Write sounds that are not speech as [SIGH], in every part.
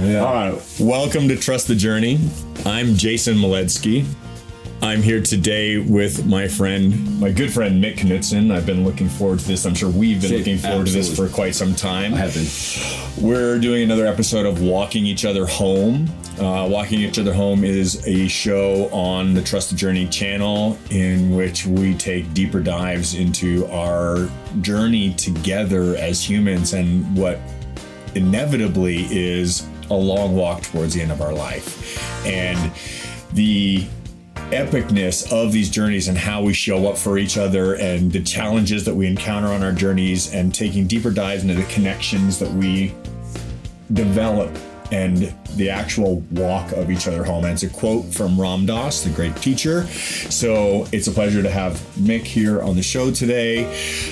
yeah. All right. Welcome to Trust the Journey. I'm Jason Maletsky. I'm here today with my friend, my good friend Mick Knutson. I've been looking forward to this. I'm sure we've been looking forward Absolutely. to this for quite some time. I have been. We're doing another episode of Walking Each Other Home. Uh, Walking Each Other Home is a show on the Trust the Journey channel in which we take deeper dives into our journey together as humans and what inevitably is a long walk towards the end of our life. And the epicness of these journeys and how we show up for each other and the challenges that we encounter on our journeys and taking deeper dives into the connections that we develop and the actual walk of each other home. And it's a quote from Ram Dass, the great teacher. So it's a pleasure to have Mick here on the show today.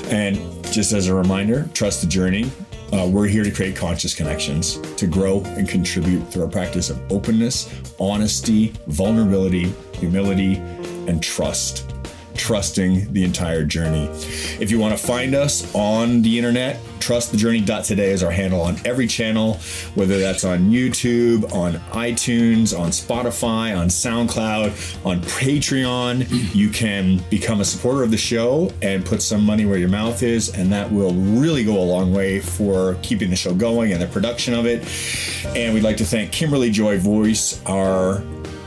And just as a reminder, trust the journey. Uh, we're here to create conscious connections, to grow and contribute through our practice of openness, honesty, vulnerability, humility, and trust. Trusting the entire journey. If you want to find us on the internet, trustthejourney.today is our handle on every channel, whether that's on YouTube, on iTunes, on Spotify, on SoundCloud, on Patreon. You can become a supporter of the show and put some money where your mouth is, and that will really go a long way for keeping the show going and the production of it. And we'd like to thank Kimberly Joy Voice, our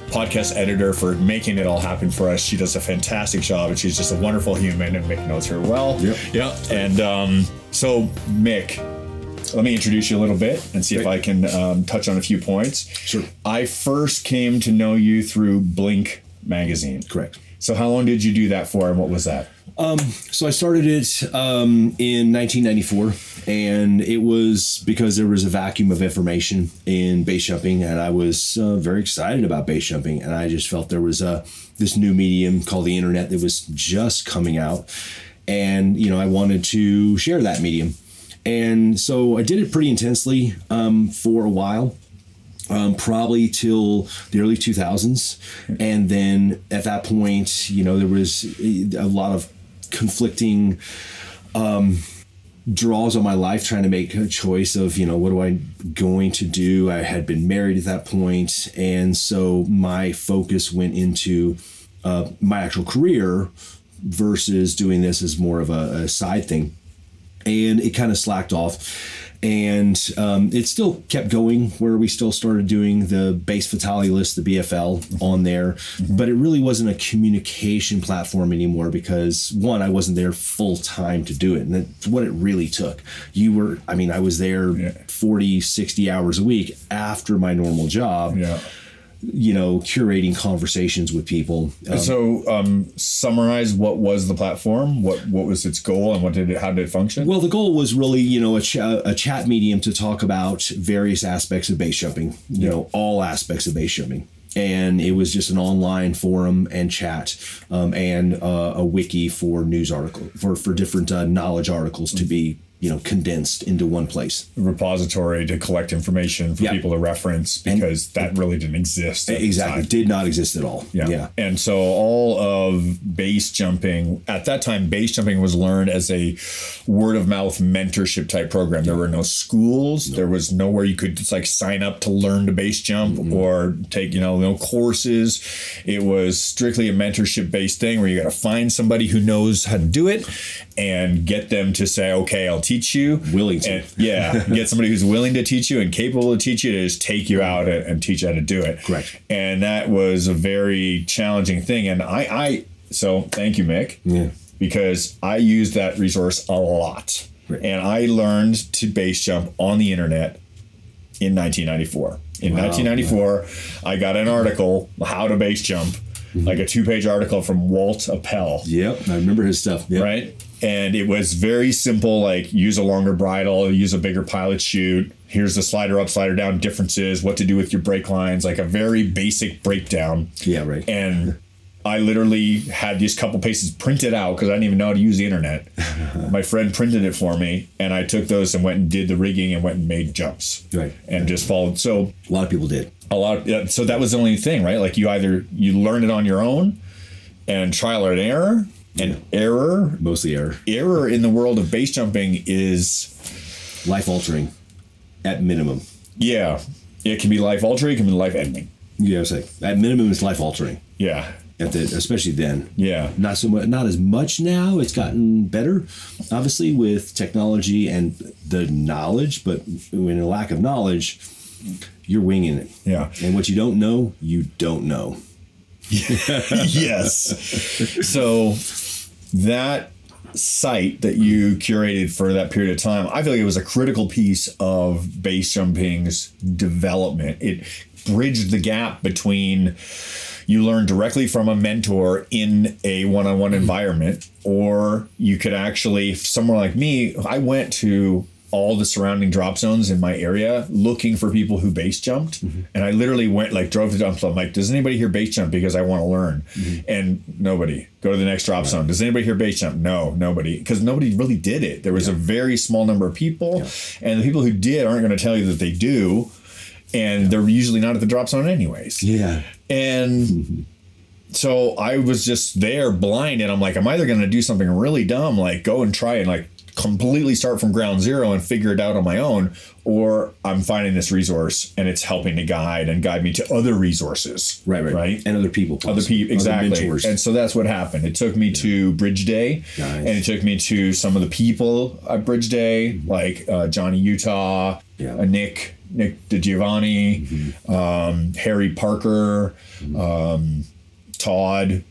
podcast editor for making it all happen for us. She does a fantastic job, and she's just a wonderful human, and Mick knows her well. Yep. Yeah. And um, so, Mick, let me introduce you a little bit and see Great. if I can um, touch on a few points. Sure. I first came to know you through Blinc magazine. Correct. So, how long did you do that for, and what was that? Um, so I started it um, in 1994, and it was because there was a vacuum of information in base jumping, and I was uh, very excited about base jumping, and I just felt there was a this new medium called the internet that was just coming out, and you know I wanted to share that medium, and so I did it pretty intensely um, for a while. Um, probably till the early 2000s. And then at that point, you know, there was a lot of conflicting um, draws on my life trying to make a choice of you know what do i going to do i had been married at that point and so my focus went into uh, my actual career versus doing this as more of a, a side thing. And it kind of slacked off. And um, it still kept going where we still started doing the base fatality list the bfl on there. Mm-hmm. but it really wasn't a communication platform anymore because one i wasn't there full time to do it. And that's what it really took. You were i mean i was there yeah. 40 60 hours a week after my normal job. Yeah you know, curating conversations with people. Um, so, um, summarize what was the platform, what what was its goal, and what did it, how did it function? Well, the goal was really, you know, a, ch- a chat medium to talk about various aspects of base jumping, you yeah. know, all aspects of base jumping. And it was just an online forum and chat, um, and uh, a wiki for news article for for different uh, knowledge articles to be you know condensed into one place. Repository to collect information for people to reference because and, that really didn't exist exactly. did not exist at all. Yeah. yeah. And so all of base jumping at that time base jumping was learned as a word of mouth mentorship type program. There were no schools. No. there was nowhere you could just like sign up to learn to base jump mm-hmm. or take you know no courses. It was strictly a mentorship based thing where you got to find somebody who knows how to do it and get them to say okay i'll teach you. Willing to. And, yeah. [LAUGHS] get somebody who's willing to teach you and capable to teach you to just take you out and, and teach you how to do it. Correct. And that was a very challenging thing. And I, I so thank you, Mick. Yeah. Because I used that resource a lot. Right. And I learned to base jump on the internet in 1994. In wow, 1994, I got an article, How to Base Jump, mm-hmm. like a two page article from Walt Appel. Yep, I remember his stuff. Yep. Right? And it was very simple like use a longer bridle use a bigger pilot chute. Here's the slider up slider down differences what to do with your brake lines like a very basic breakdown. Yeah right. And i literally had these couple pages printed out because i didn't even know how to use the internet. [LAUGHS] My friend printed it for me and i took those and went and did the rigging and went and made jumps. Right. And just followed so a lot of people did. A lot of, so that was the only thing right? Like you either you learn it on your own and trial and error and error mostly error error in the world of base jumping is life altering at minimum. Yeah. It can be life altering, it can be life ending. You know, say at minimum it's life altering. Yeah. At the, especially then. Yeah. Not so much, not as much now. It's gotten better, obviously, with technology and the knowledge. But when a lack of knowledge, you're winging it. Yeah. And what you don't know, you don't know. [LAUGHS] yes. So that site that you curated for that period of time, I feel like it was a critical piece of base jumping's development. It bridged the gap between you learn directly from a mentor in a one-on-one environment or you could actually someone like me i went to all the surrounding drop zones in my area looking for people who base jumped. Mm-hmm. And i literally went like drove to dump i'm like does anybody here base jump because i want to learn mm-hmm. and nobody. Go to the next drop zone. Does anybody here base jump? No nobody. Because nobody really did it. There was a very small number of people and the people who did aren't going to tell you that they do and they're usually not at the drop zone anyways. Yeah. and mm-hmm. so I was just there blind and I'm like, I'm either going to do something really dumb, like go and try and like completely start from ground zero and figure it out on my own, or I'm finding this resource and it's helping to guide and guide me to other resources. Right, right, Right. And other people. Other people, exactly. mentors. And so that's what happened. It took me to Bridge Day, Nice. and it took me to some of the people at Bridge Day, like uh, Johnny Utah, Yeah. uh, Nick Nick DiGiovanni, um, Harry Parker, um, Todd.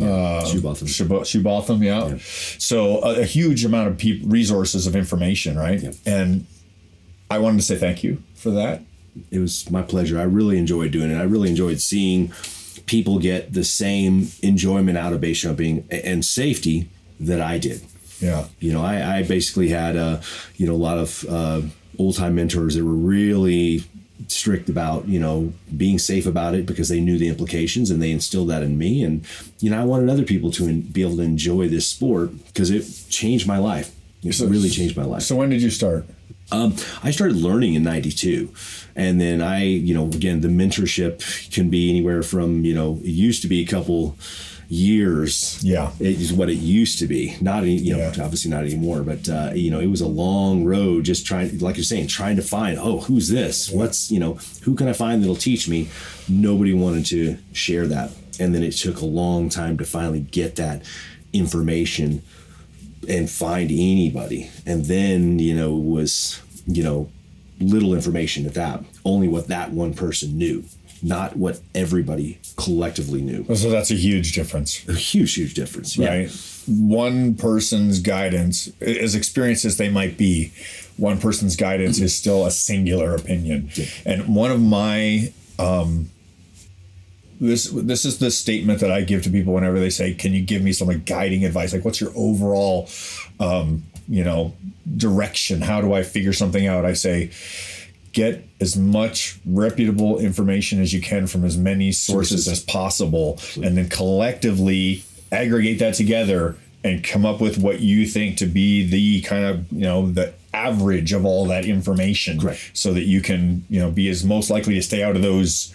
Uh, Shoebotham. Shoebotham, yeah. So a, a huge amount of peop resources of information, right? Yeah. And I wanted to say thank you for that. it was my pleasure. I really enjoyed doing it. I really enjoyed seeing people get the same enjoyment out of base jumping and safety that I did. Yeah. You know, I, I basically had a, you know, a lot of uh, old time mentors that were really strict about, you know, being safe about it because they knew the implications and they instilled that in me. And, you know, I wanted other people to en- be able to enjoy this sport because it changed my life. It So- really changed my life. So when did you start? Um, I started learning in 92. And then I, you know, again, the mentorship can be anywhere from, you know, it used to be a couple years. Yeah. It is what it used to be. Not, any, you know, Yeah. obviously not anymore, but, uh, you know, it was a long road just trying, like you're saying, trying to find, oh, who's this? What's, you know, who can I find that'll teach me? Nobody wanted to share that. And then it took a long time to finally get that information and find anybody. And then, you know, was, you know, little information at that, only what that one person knew, not what everybody collectively knew. So that's a huge difference. A huge, huge difference. Yeah. right? One person's guidance, as experienced as they might be, one person's guidance is still a singular opinion. And one of my um, this this is the statement that I give to people whenever they say, "Can you give me some like guiding advice? Like, what's your overall, um, you know, direction? How do I figure something out?" I say, get as much reputable information as you can from as many sources Sources. as possible, and then collectively aggregate that together and come up with what you think to be the kind of you know the average of all that information Correct. so that you can you know be as most likely to stay out of those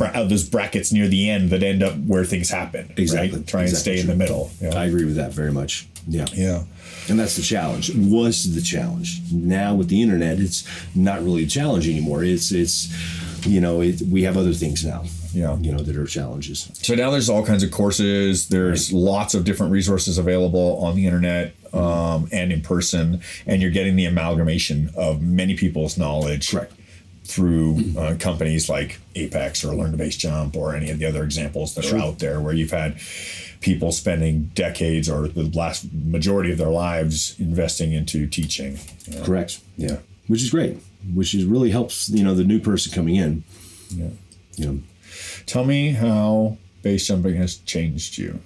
out of those brackets near the end that end up where things happen Exactly. right? try and Exactly stay in the middle yeah I agree with that very much. Yeah. yeah And that's the challenge. Was the challenge. Now with the internet, it's not really a challenge anymore. It's it's you know, it, we have other things now. Yeah. You know, that are challenges. So now there's all kinds of courses. There's lots of different resources available on the internet um, and in person, and you're getting the amalgamation of many people's knowledge Correct. through uh, companies like Apex or Learn to Base Jump or any of the other examples that are out there, where you've had people spending decades or the last majority of their lives investing into teaching. you know. Correct. Yeah. Which is great. Which is really helps, you know, the new person coming in. Yeah. Know. Tell me how base jumping has changed you.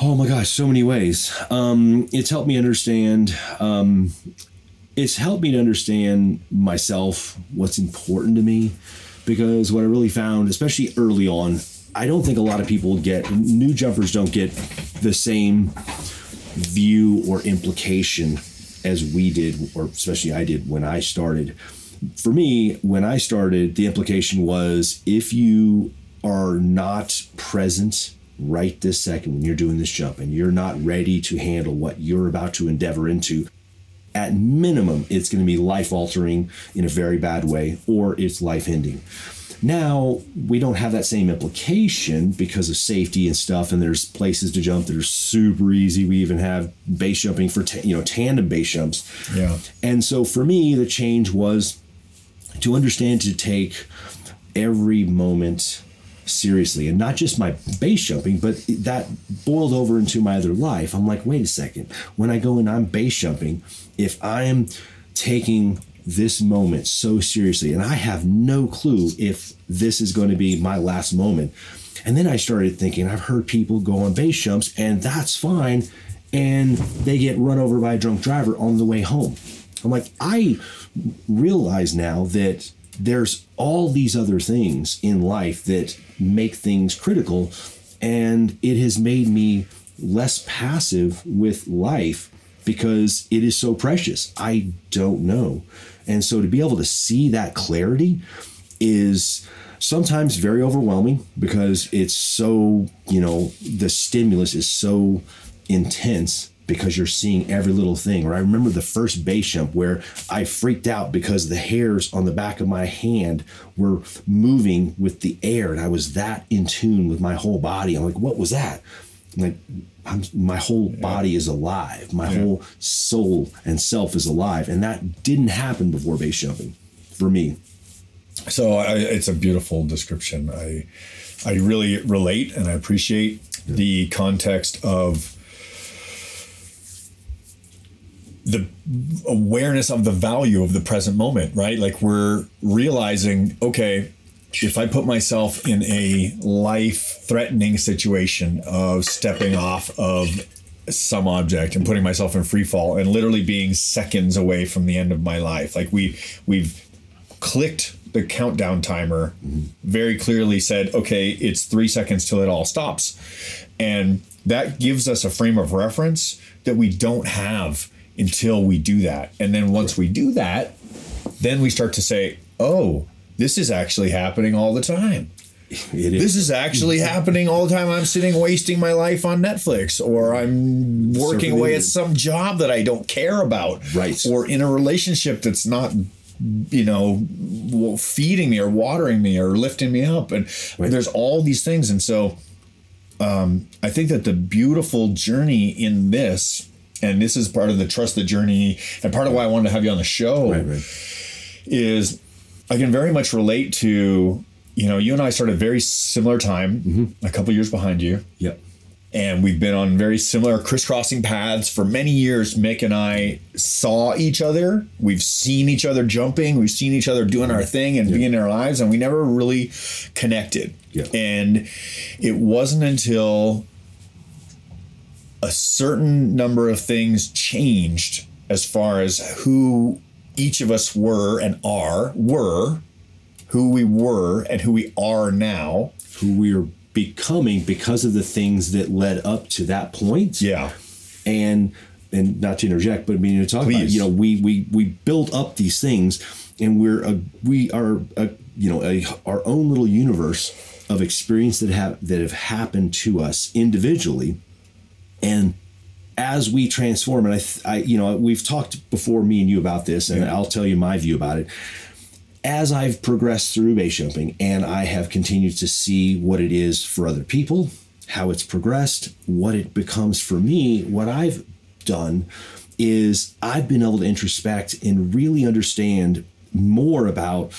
Oh my gosh, so many ways. Um, it's helped me understand. Um, it's helped me to understand myself, what's important to me, because what I really found, especially early on, I don't think a lot of people get new jumpers don't get the same view or implication as we did, or especially I did when I started. For me, when I started, the implication was if you are not present right this second when you're doing this jump and you're not ready to handle what you're about to endeavor into at minimum, it's going to be life altering in a very bad way, or it's life ending. Now we don't have that same implication because of safety and stuff, and there's places to jump that are super easy. We even have base jumping for ta- you know tandem base jumps. Yeah. And so for me, the change was to understand to take every moment seriously and not just my base jumping but that boiled over into my other life i'm like wait a second when i go and i'm base jumping if i'm taking this moment so seriously and i have no clue if this is going to be my last moment. And then i started thinking i've heard people go on base jumps and that's fine and they get run over by a drunk driver on the way home. I'm like i realize now that there's all these other things in life that make things critical and it has made me less passive with life because it is so precious. I don't know and so to be able to see that clarity is sometimes very overwhelming because it's so you know the stimulus is so intense because you're seeing every little thing. Or I remember the first base jump where I freaked out because the hairs on the back of my hand were moving with the air, and I was that in tune with my whole body. I'm like, what was that? like I'm, my whole yeah. body is alive. My yeah. whole soul and self is alive, and that didn't happen before base jumping for me. So I, it's a beautiful description. I I really relate and I appreciate yeah. the context of the awareness of the value of the present moment, right? Like we're realizing, okay, if I put myself in a life threatening situation of stepping off of some object and putting myself in free fall and literally being seconds away from the end of my life, like we we've clicked the countdown timer mm-hmm. very clearly said, okay, it's three seconds till it all stops. And that gives us a frame of reference that we don't have until we do that. And then once we do that, then we start to say, oh, this is actually happening all the time. Is. This is actually [LAUGHS] happening all the time. I'm sitting wasting my life on Netflix, or I'm working away at some job that I don't care about, right? Or in a relationship that's not, you know, feeding me or watering me or lifting me up, and right. there's all these things. And so, um, I think that the beautiful journey in this and this is part of the trust the journey and part of why I wanted to have you on the show right, right. is I can very much relate to you know you and I started very similar time mm-hmm. a couple years behind you. Yep. And we've been on very similar crisscrossing paths for many years. Mick and I saw each other. We've seen each other jumping. We've seen each other doing our thing and yep. being in our lives and we never really connected. Yep. and it wasn't until a certain number of things changed as far as who each of us were and are, were, who we were and who we are now. Who we are becoming because of the things that led up to that point. Yeah. And and not to interject, but I mean to talk Please. about, you know, we we we build up these things and we're a we are a you know a our own little universe of experience that have that have happened to us individually and as we transform, and I, I, you know, we've talked before, me and you about this, and yeah. I'll tell you my view about it. As I've progressed through base jumping, and I have continued to see what it is for other people, how it's progressed, what it becomes for me, what I've done is I've been able to introspect and really understand more about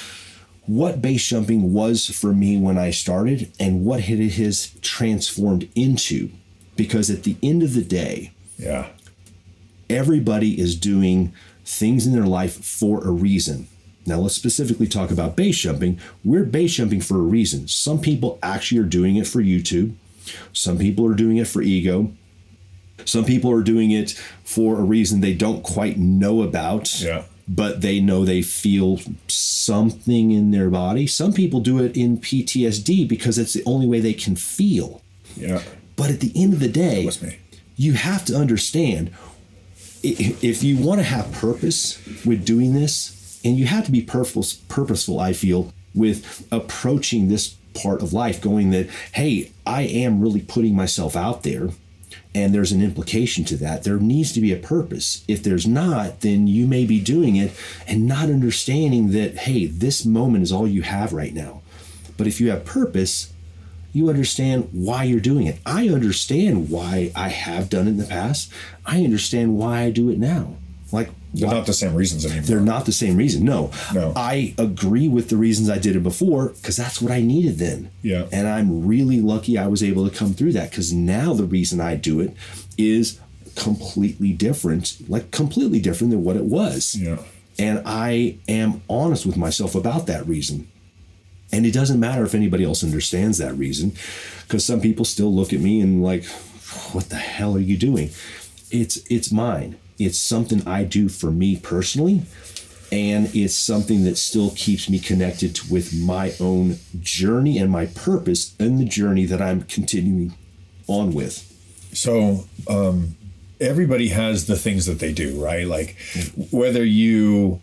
what base jumping was for me when I started and what it has transformed into because at the end of the day, yeah, everybody is doing things in their life for a reason. Now, let's specifically talk about base jumping. We're base jumping for a reason. Some people actually are doing it for YouTube, some people are doing it for ego. Some people are doing it for a reason they don't quite know about, yeah. but they know they feel something in their body. Some people do it in PTSD because it's the only way they can feel. Yeah. But at the end of the day, you have to understand if you want to have purpose with doing this, and you have to be purposeful, I feel, with approaching this part of life, going that, hey, I am really putting myself out there and there's an implication to that. There needs to be a purpose. If there's not, then you may be doing it and not understanding that, hey, this moment is all you have right now. But if you have purpose, you understand why you're doing it. I understand why I have done it in the past. I understand why I do it now. Like They're why- not the same reasons anymore. they're not the same reason. No. No. I agree with the reasons I did it before because that's what I needed then. Yeah. And I'm really lucky I was able to come through that because now the reason I do it is completely different, like completely different than what it was. Yeah. And I am honest with myself about that reason. And it doesn't matter if anybody else understands that reason because some people still look at me and like, what the hell are you doing? It's it's mine. It's something I do for me personally. And it's something that still keeps me connected to- with my own journey and my purpose in the journey that I'm continuing on with. So, um, everybody has the things that they do, right? Like whether you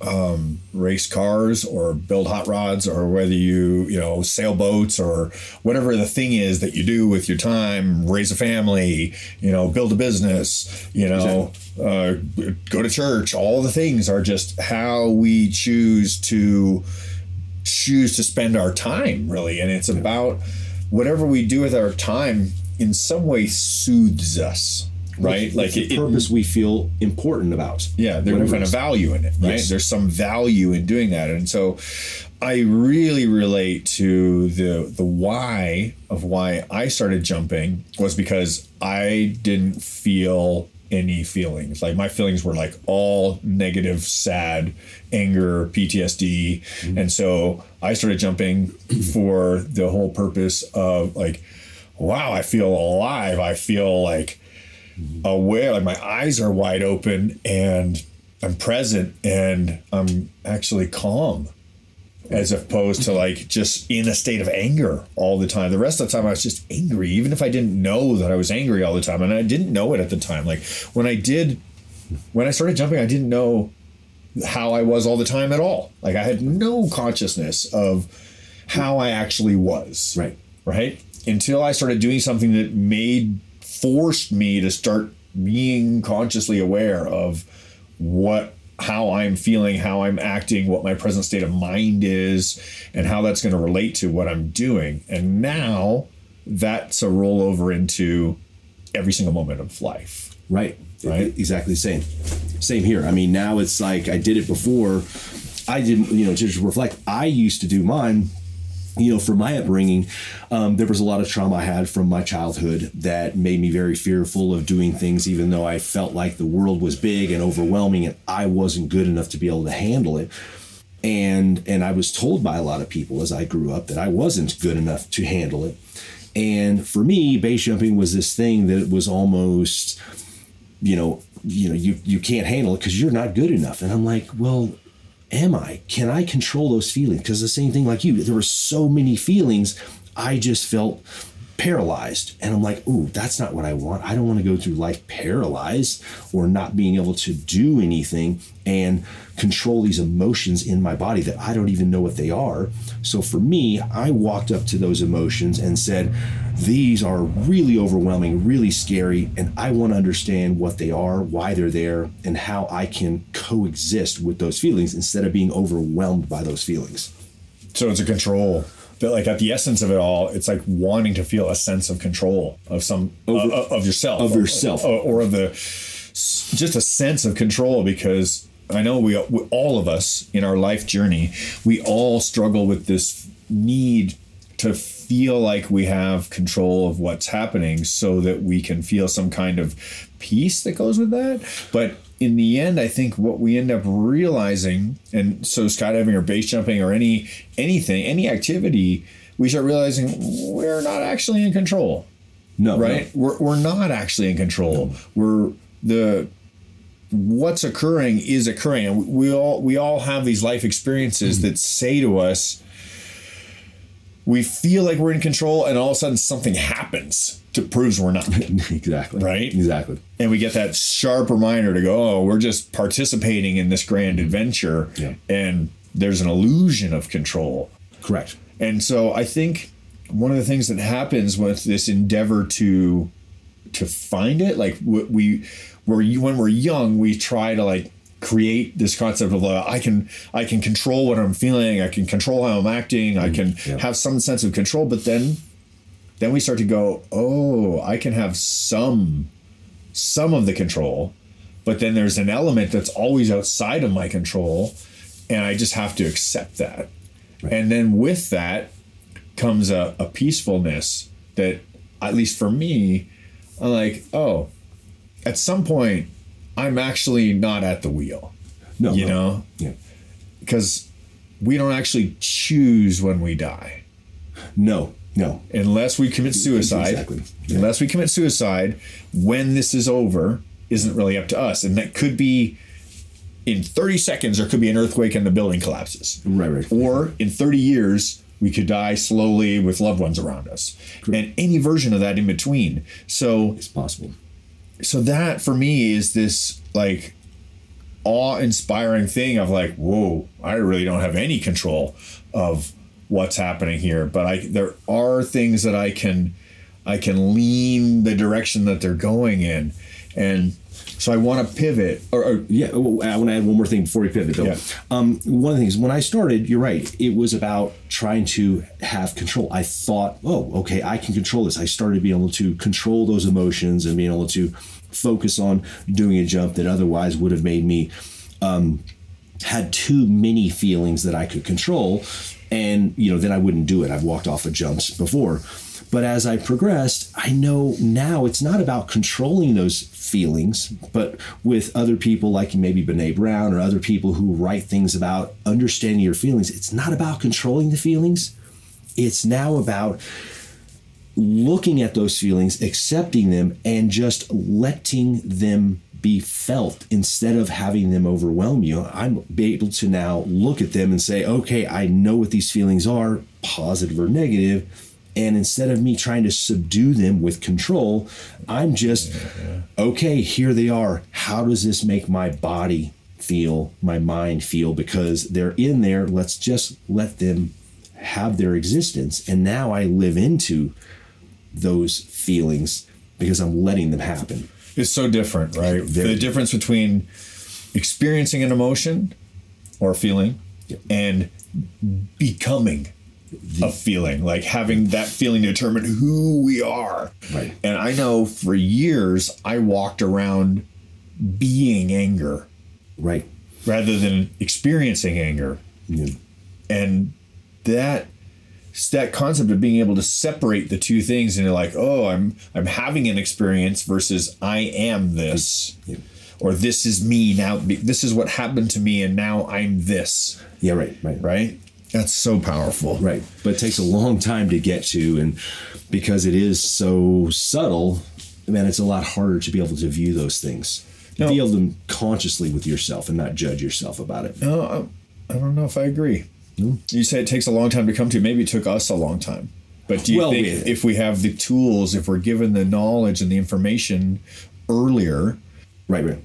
um, race cars or build hot rods or whether you, you know, sail boats or whatever the thing is that you do with your time, raise a family, you know, build a business, you know, uh, go to church, all the things are just how we choose to choose to spend our time really. And it's about whatever we do with our time in some way soothes us right? like the it- it- purpose we feel important about. yeah there's kind of value in it right? Yes. there's some value in doing that. And so i really relate to the the why of why i started jumping was because i didn't feel any feelings. Like my feelings were like all negative sad anger ptsd mm-hmm. and so i started jumping [CLEARS THROAT] for the whole purpose of like wow i feel alive. I feel like aware like my eyes are wide open and i'm present and i'm actually calm as opposed to like just in a state of anger all the time the rest of the time i was just angry even if i didn't know that i was angry all the time and i didn't know it at the time like when i did when i started jumping i didn't know how i was all the time at all like i had no consciousness of how i actually was Right. right? Until I started doing something that made forced me to start being consciously aware of what how I'm feeling, how I'm acting, what my present state of mind is, and how that's going to relate to what I'm doing. And now that's a rollover into every single moment of life. Right. Right. Exactly the same. Same here. I mean, now it's like I did it before. I didn't, you know, just reflect. I used to do mine. You know, for my upbringing, um, there was a lot of trauma I had from my childhood that made me very fearful of doing things, even though I felt like the world was big and overwhelming, and I wasn't good enough to be able to handle it. And and I was told by a lot of people as I grew up that I wasn't good enough to handle it. And for me, base jumping was this thing that was almost you know, you know, you you can't handle it because you're not good enough. And I'm like, well, am I? Can I control those feelings? Because the same thing like you, there were so many feelings, I just felt paralyzed. And I'm like, ooh, that's not what I want. I don't want to go through life paralyzed or not being able to do anything and control these emotions in my body that I don't even know what they are. So for me, I walked up to those emotions and said, these are really overwhelming, really scary, and I want to understand what they are, why they're there, and how I can coexist with those feelings instead of being overwhelmed by those feelings. So it's a control. But like at the essence of it all, it's like wanting to feel a sense of control of some Over- uh, of yourself, of yourself. or, or of the just a sense of control. Because I know we, we all of us in our life journey, we all struggle with this need to feel like we have control of what's happening, so that we can feel some kind of peace that goes with that. But in the end, I think what we end up realizing, and so skydiving or base jumping or any anything, any activity, we start realizing we're not actually in control, No, right? We're, we're not actually in control. We're the what's occurring is occurring, and we all we all have these life experiences mm-hmm. that say to us. We feel like we're in control, and all of a sudden something happens to proves we're not. [LAUGHS] exactly. Right? Exactly. and we get that sharp reminder to go, oh, we're just participating in this grand adventure, Yeah. and there's an illusion of control. Correct. And so I think one of the things that happens with this endeavor to to find it. Like we, where you when we're young, we try to like create this concept of uh, I can I can control what I'm feeling, I can control how I'm acting, I can yeah. have some sense of control. But then, then we start to go, oh, I can have some some of the control, but then there's an element that's always outside of my control, and I just have to accept that. And then with that comes a, a peacefulness that, at least for me, I'm like, oh, at some point, I'm actually not at the wheel. No, you no. know, Yeah. because we don't actually choose when we die No, no. unless we commit suicide. Exactly. Yeah. Unless we commit suicide, when this is over, isn't really up to us, and that could be in 30 seconds. There could be an earthquake and the building collapses. Right, right. Or in 30 years, we could die slowly with loved ones around us, and any version of that in between. So It's possible. So that for me is this like awe-inspiring thing of like whoa i really don't have any control of what's happening here but i there are things that i can i can lean the direction that they're going in. And so i want to pivot or, or Yeah, oh, I want to add one more thing before we pivot, though. Yeah. Um, one of the things when I started, you're right. It was about trying to have control. I thought, oh, okay, I can control this. I started being able to control those emotions and being able to focus on doing a jump that otherwise would have made me um, had too many feelings that I could control, and you know, then I wouldn't do it. I've walked off of jumps before. But as I progressed, I know now it's not about controlling those feelings, but with other people like maybe Brene Brown or other people who write things about understanding your feelings, it's not about controlling the feelings. It's now about looking at those feelings, accepting them, and just letting them be felt instead of having them overwhelm you. I'm able to now look at them and say, okay, I know what these feelings are, positive or negative. And instead of me trying to subdue them with control, I'm just, okay, here they are. How does this make my body feel, my mind feel? Because they're in there. Let's just let them have their existence. And now I live into those feelings because I'm letting them happen. it's so different right Very the difference between experiencing an emotion or feeling and becoming a feeling like having that feeling determine who we are Right. and i know for years i walked around being anger Right. rather than experiencing anger Yeah. and that that concept of being able to separate the two things and you're like oh i'm i'm having an experience versus i am this Yeah. or this is me now this is what happened to me and now i'm this Yeah. Right. Right. right that's so powerful Right. But it takes a long time to get to. And because it is so subtle, man, it's a lot harder to be able to view those things. No. Feel them consciously with yourself and not judge yourself about it. no I, I don't know if i agree you say it takes a long time to come to maybe it took us a long time but do you Well, think we- if we have the tools if we're given the knowledge and the information earlier Right. Right.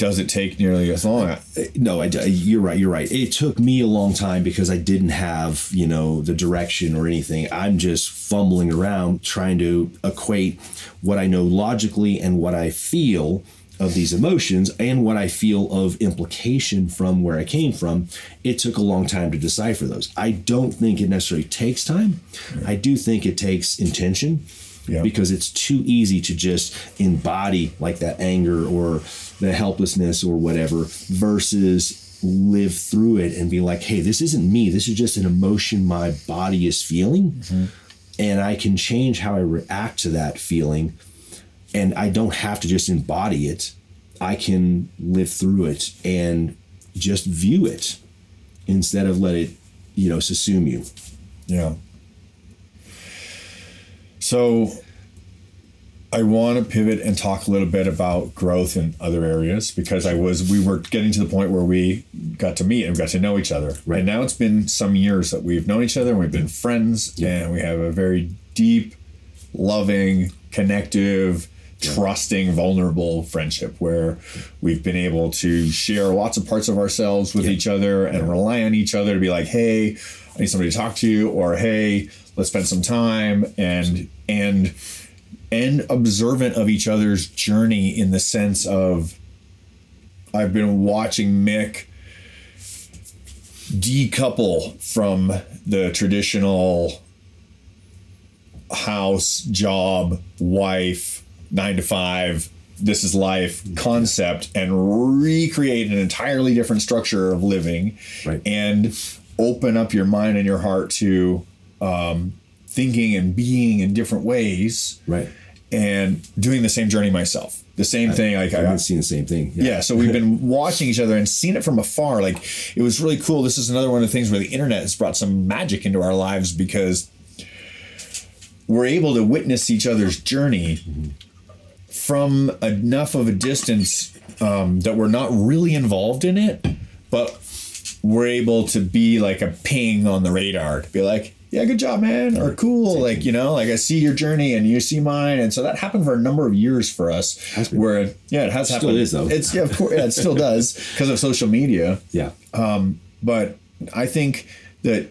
Does it take nearly as long uh, No, I, I- uh, you're right. You're right. It took me a long time because I didn't have, you know, the direction or anything. I'm just fumbling around trying to equate what I know logically and what I feel of these emotions and what I feel of implication from where I came from. It took a long time to decipher those. I don't think it necessarily takes time. I do think it takes intention Yeah. because it's too easy to just embody like that anger or the helplessness or whatever versus live through it and be like hey this isn't me. This is just an emotion my body is feeling. Mm-hmm. And i can change how i react to that feeling. And i don't have to just embody it. I can live through it and just view it instead of let it you know subsume you. Yeah. So I want to pivot and talk a little bit about growth in other areas because I was we were getting to the point where we got to meet and got to know each other. Right. And now it's been some years that we've known each other and we've been friends and we have a very deep, loving, connective, trusting, vulnerable friendship where we've been able to share lots of parts of ourselves with each other and rely on each other to be like, hey, I need somebody to talk to, or hey, let's spend some time and and and observant of each other's journey in the sense of I've been watching Mick decouple from the traditional house, job, wife, nine to five, this is life concept and recreate an entirely different structure of living Right. and open up your mind and your heart to um, thinking and being in different ways Right. and doing the same journey myself. The same thing. Like I've I, been seeing the same thing. yeah, so we've been watching each other and seeing it from afar. Like it was really cool. This is another one of the things where the internet has brought some magic into our lives because we're able to witness each other's journey from enough of a distance um, that we're not really involved in it, but we're able to be like a ping on the radar to be like, yeah, good job, man, or cool, like you know, like I see your journey and you see mine, and so that happened for a number of years for us. Where yeah, it has Still happened. is, though. It's yeah, of course, yeah, it still does [LAUGHS] because of social media. Yeah. Um, but I think that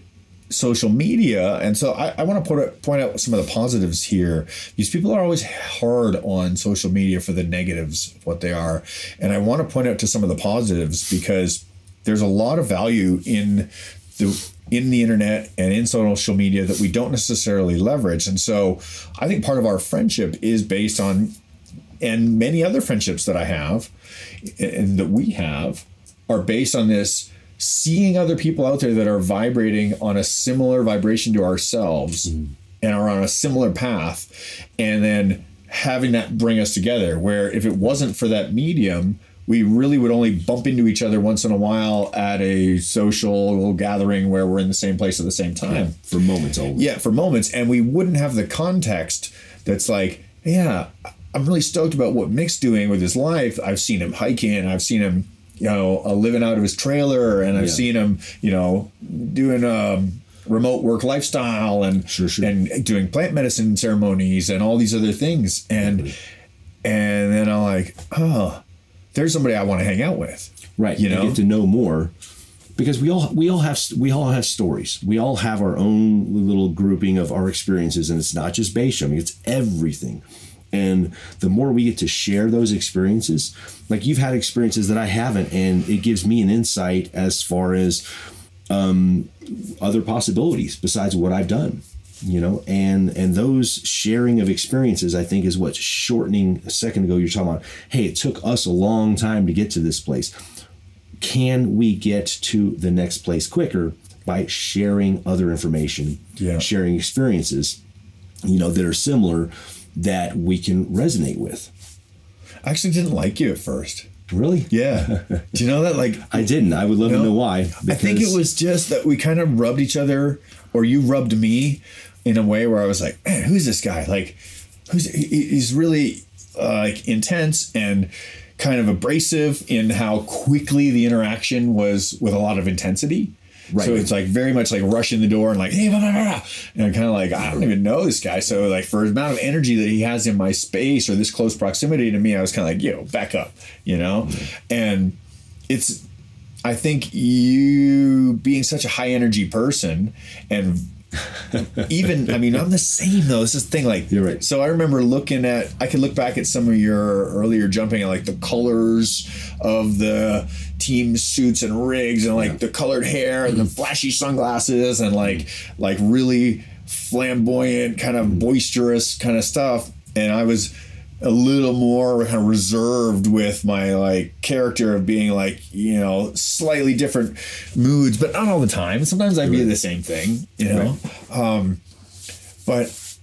social media, and so I, I want to put point out some of the positives here. Because people are always hard on social media for the negatives of what they are, and I want to point out to some of the positives because there's a lot of value in the in the internet and in social media that we don't necessarily leverage. And so I think part of our friendship is based on and many other friendships that I have and that we have are based on this seeing other people out there that are vibrating on a similar vibration to ourselves mm-hmm. and are on a similar path and then having that bring us together where if it wasn't for that medium we really would only bump into each other once in a while at a social gathering where we're in the same place at the same time For moments only. yeah, for moments, and we wouldn't have the context that's like, yeah, I'm really stoked about what Mick's doing with his life. I've seen him hiking, I've seen him, you know, uh, living out of his trailer, and I've Yeah. seen him, you know, doing um, remote work lifestyle and Sure, sure. and doing plant medicine ceremonies and all these other things, and and then I'm like, oh, there's somebody I want to hang out with, right You you know? get to know more because we all we all have we all have stories. We all have our own little grouping of our experiences and it's not just base jumping it's everything. And the more we get to share those experiences like you've had experiences that i haven't and it gives me an insight as far as um, other possibilities besides what i've done you know and and those sharing of experiences i think is what's shortening a second ago you're talking about hey it took us a long time to get to this place can we get to the next place quicker by sharing other information Yeah. sharing experiences you know that are similar that we can resonate with I actually didn't like you at first. really Yeah, [LAUGHS] do you know that? Like, i didn't i would love to know why I think it was just that we kind of rubbed each other, or you rubbed me in a way where I was like, man, who's this guy? Like, who's he- he's really uh, like intense and kind of abrasive in how quickly the interaction was with a lot of intensity. Right. So it's like very much like rushing the door and like, hey, blah, blah, blah, and I'm kind of like, I don't even know this guy. So like for the amount of energy that he has in my space or this close proximity to me, I was kind of like, yo, back up, you know? And it's I think you being such a high energy person and [LAUGHS] even I mean I'm the same though. This is the thing like You're right. So I remember looking at I could look back at some of your earlier jumping and like the colors of the team suits and rigs and like the colored hair and the mm-hmm. flashy sunglasses and like like really flamboyant kind of boisterous kind of stuff and I was a little more kind of reserved with my like character of being like you know slightly different moods but not all the time. Sometimes i'd be the same thing you know? Um but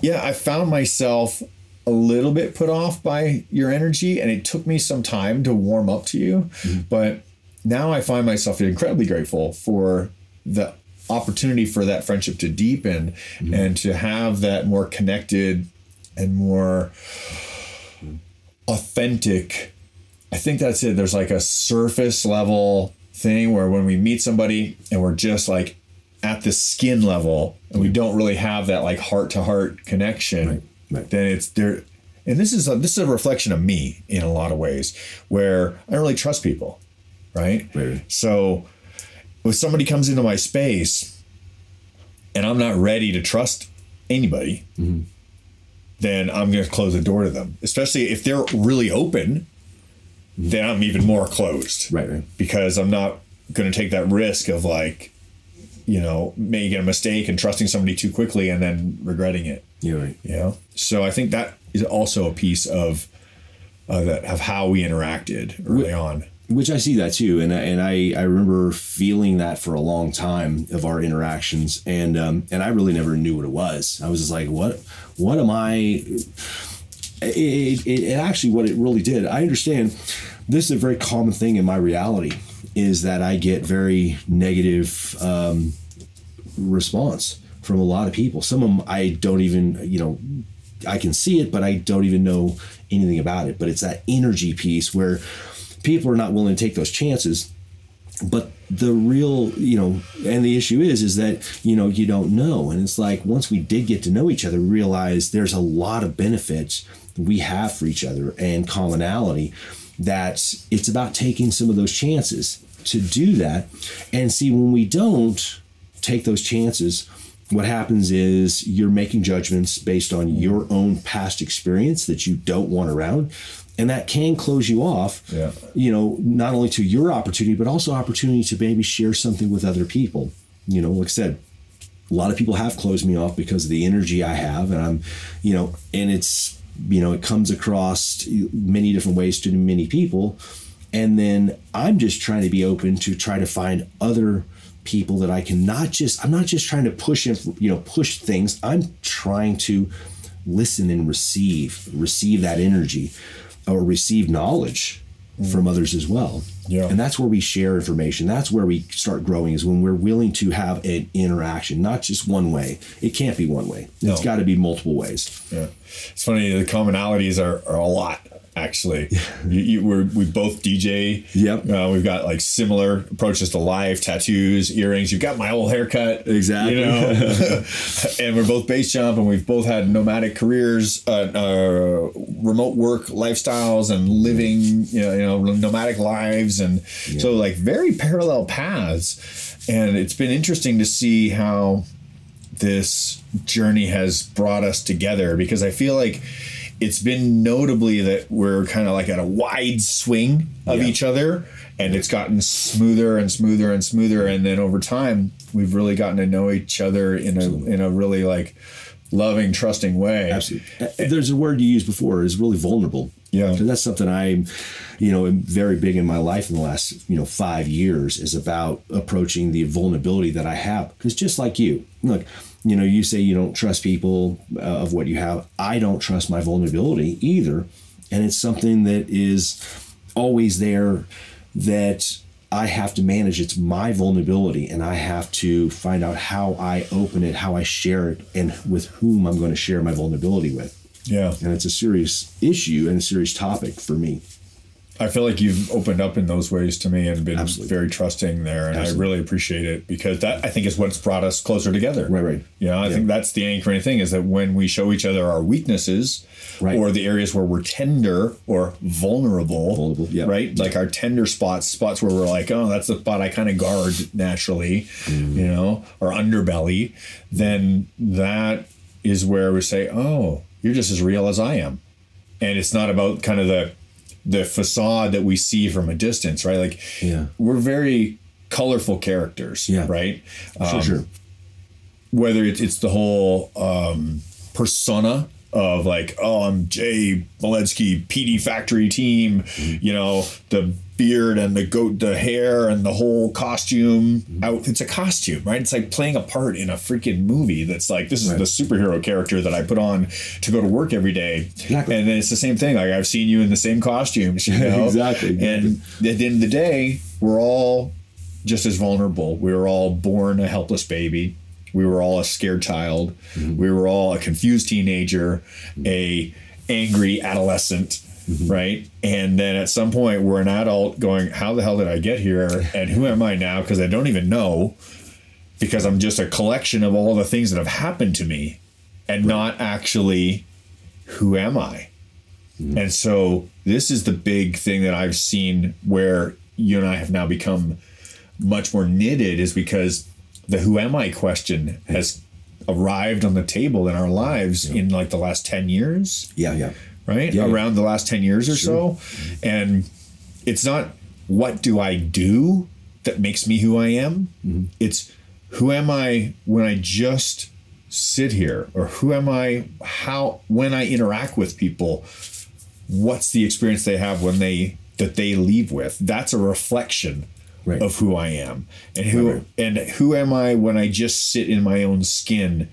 yeah i found myself a little bit put off by your energy and it took me some time to warm up to you. But now i find myself incredibly grateful for the opportunity for that friendship to deepen and to have that more connected and more authentic. I think that's it. There's like a surface level thing where when we meet somebody and we're just like at the skin level and we don't really have that like heart to heart connection, right. then it's there. And this is a, this is a reflection of me in a lot of ways where I don't really trust people, right? Right. So if somebody comes into my space and I'm not ready to trust anybody, mm-hmm. Then I'm going to close the door to them. Especially if they're really open, then I'm even more closed. Right, right. Because I'm not going to take that risk of like, you know, making a mistake and trusting somebody too quickly and then regretting it. Yeah, right. You know, so I think that is also a piece of uh, that of how we interacted early on. Which I see that too, and and I I remember feeling that for a long time of our interactions, and um, and I really never knew what it was. I was just like, what what am I? It, it, it actually what it really did. I understand. This is a very common thing in my reality is that I get very negative um, response from a lot of people. Some of them I don't even, you know, I can see it, but I don't even know anything about it. But it's that energy piece where people are not willing to take those chances. But the real, you know, and the issue is, is that, you know, you don't know. And it's like once we did get to know each other, realize there's a lot of benefits we have for each other and commonality that it's about taking some of those chances to do that. And see, when we don't take those chances, what happens is you're making judgments based on your own past experience that you don't want around and that can close you off Yeah. you know not only to your opportunity but also opportunity to maybe share something with other people. You know like i said a lot of people have closed me off because of the energy i have and i'm you know and it's you know it comes across many different ways to many people. And then i'm just trying to be open to try to find other people that i can not just i'm not just trying to push you know push things. I'm trying to listen and receive receive that energy or receive knowledge from mm. others as well. Yeah. and that's where we share information. That's where we start growing is when we're willing to have an interaction not just one way. It can't be one way. No. it's got to be multiple ways. Yeah, it's funny. The commonalities are, are a lot actually. you, you, we're we both DJ. Yep. Uh, we've got like similar approaches to life, tattoos, earrings. You've got my old haircut. Exactly. You know, [LAUGHS] [LAUGHS] and we're both base jump, and we've both had nomadic careers, uh, uh, remote work lifestyles, and living you know, you know nomadic lives, and so like very parallel paths. And it's been interesting to see how this journey has brought us together because I feel like it's been notably that we're kind of like at a wide swing of Yeah. each other and it's gotten smoother and smoother and smoother and then over time we've really gotten to know each other in a in a really like loving trusting way Absolutely. Uh, There's a word you used before is really vulnerable. Yeah. So that's something I'm, you know, very big in my life in the last, you know, five years is about approaching the vulnerability that I have. Because just like you, look, you know, you say you don't trust people uh, of what you have. I don't trust my vulnerability either. And it's something that is always there that I have to manage. It's my vulnerability, and I have to find out how I open it, how I share it, and with whom I'm going to share my vulnerability with. yeah And it's a serious issue and a serious topic for me. I feel like you've opened up in those ways to me and been Absolutely. very trusting there, and Absolutely. I really appreciate it because that I think is what's brought us closer together. Right, right. You know, I think that's the anchoring thing is that when we show each other our weaknesses, Right. or the areas where we're tender or vulnerable, Vulnerable, yeah. right, like our tender spots, spots where we're like, oh, that's the spot I kind of guard naturally, Mm. you know, or underbelly, then that is where we say, oh, you're just as real as I am and it's not about kind of the the facade that we see from a distance, right? Like, Yeah. we're very colorful characters, Yeah. right? Sure, Um, sure. Whether it's it's the whole um, persona of like, oh, I'm Jay Moledzki, PD Factory team, you know, the beard and the goat, the hair and the whole costume. Mm-hmm. Out, it's a costume, right? It's like playing a part in a freaking movie. That's like this is Right. the superhero character that I put on to go to work every day, Exactly. and it's the same thing. Like I've seen you in the same costumes, [LAUGHS] you know, [LAUGHS] Exactly, And at the end of the day, we're all just as vulnerable. We were all born a helpless baby. We were all a scared child. Mm-hmm. We were all a confused teenager, mm-hmm. a angry adolescent, Mm-hmm. right? And then at some point, we're an adult going, "How the hell did I get here? And who am I now? Because I don't even know." Because I'm just a collection of all the things that have happened to me, and not actually who am I? Mm-hmm. And so this is the big thing that I've seen where you and I have now become much more knitted is because the who am I question has arrived on the table in our lives in like the last 10 years Yeah, yeah. Right Yeah. around the last 10 years or so and it's not what do i do that makes me who i am Mm-hmm. it's who am i when i just sit here or who am i how when i interact with people what's the experience they have when they that they leave with that's a reflection Right. of who i am and who Right, right. and who am i when i just sit in my own skin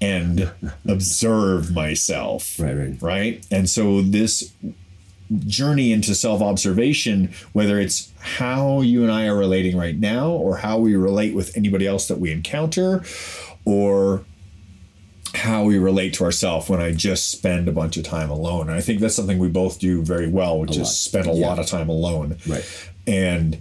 and observe myself Right, right. right and so this journey into self-observation whether it's how you and i are relating right now or how we relate with anybody else that we encounter or how we relate to ourselves when i just spend a bunch of time alone and i think that's something we both do very well which is spend a Yeah. lot of time alone Right. and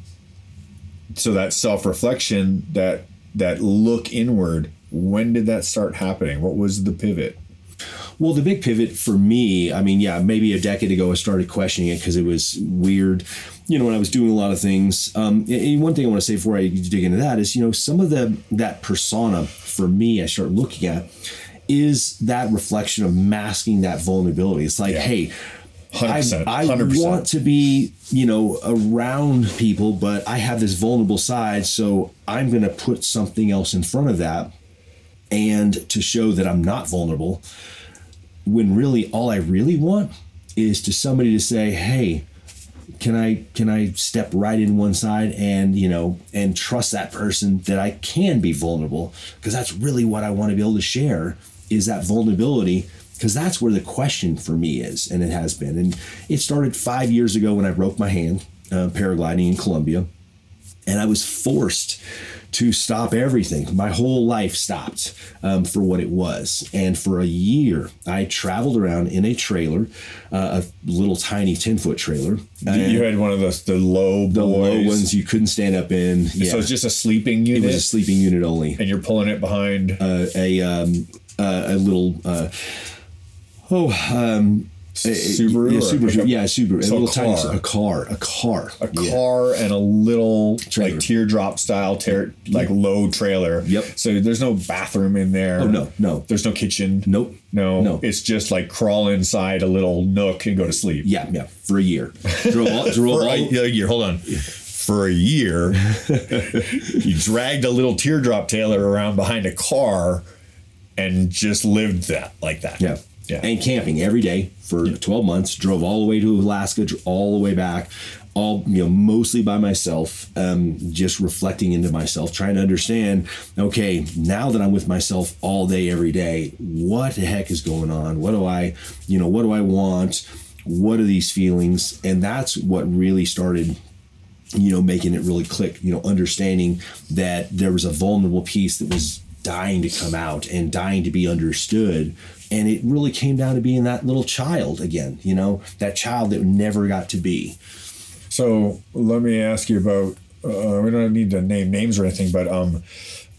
so that self-reflection that that look inward when did that start happening what was the pivot Well, the big pivot for me, I mean, yeah, maybe a decade ago, I started questioning it because it was weird. You know, when I was doing a lot of things. Um, and one thing I want to say before I dig into that is, you know, some of the that persona for me, I start looking at is that reflection of masking that vulnerability. It's like, Yeah. hey. I, 100%, I 100%. want to be, you know, around people, but I have this vulnerable side, so I'm going to put something else in front of that, and to show that I'm not vulnerable when really all I really want is to somebody to say, "Hey, can I can I step right in one side and you know and trust that person that I can be vulnerable? Because that's really what I want to be able to share is that vulnerability because that's where the question for me is and it has been. And it started five years ago when I broke my hand uh, paragliding in Colombia and I was forced to stop everything. My whole life stopped um, for what it was. And for a year, I traveled around in a trailer, uh, a little tiny 10 foot trailer. You had one of those the low the boys. low ones you couldn't stand up in. Yeah. So it's just a sleeping unit? it was a sleeping unit only. and you're pulling it behind. Uh, a, um, uh, a little, uh, oh, um, Subaru Yeah, Subaru. like a- yeah, Subaru. so a little tiny, car. a car, a car. a Yeah. car and a little Trailer. like teardrop style tear like low trailer. Yep. So there's no bathroom in there. Oh, no, no. There's no kitchen. Nope. No. No. It's just like crawl inside a little nook and go to sleep. Yeah, yeah, for a year. Drove all, drove For all, a, year. Hold on. For a year, [LAUGHS] you dragged a little teardrop trailer around behind a car and just lived that like that. Yeah. Yeah. And camping every day for 12 months, drove all the way to Alaska, all the way back, all, you know, mostly by myself, um, just reflecting into myself, trying to understand, okay, now that I'm with myself all day, every day, what the heck is going on? What do I, you know, what do I want? What are these feelings? And that's what really started you know, making it really click, you know, understanding that there was a vulnerable piece that was dying to come out and dying to be understood. And it really came down to being that little child again, you know, that child that never got to be. So let me ask you about. Uh, we don't need to name names or anything, but um,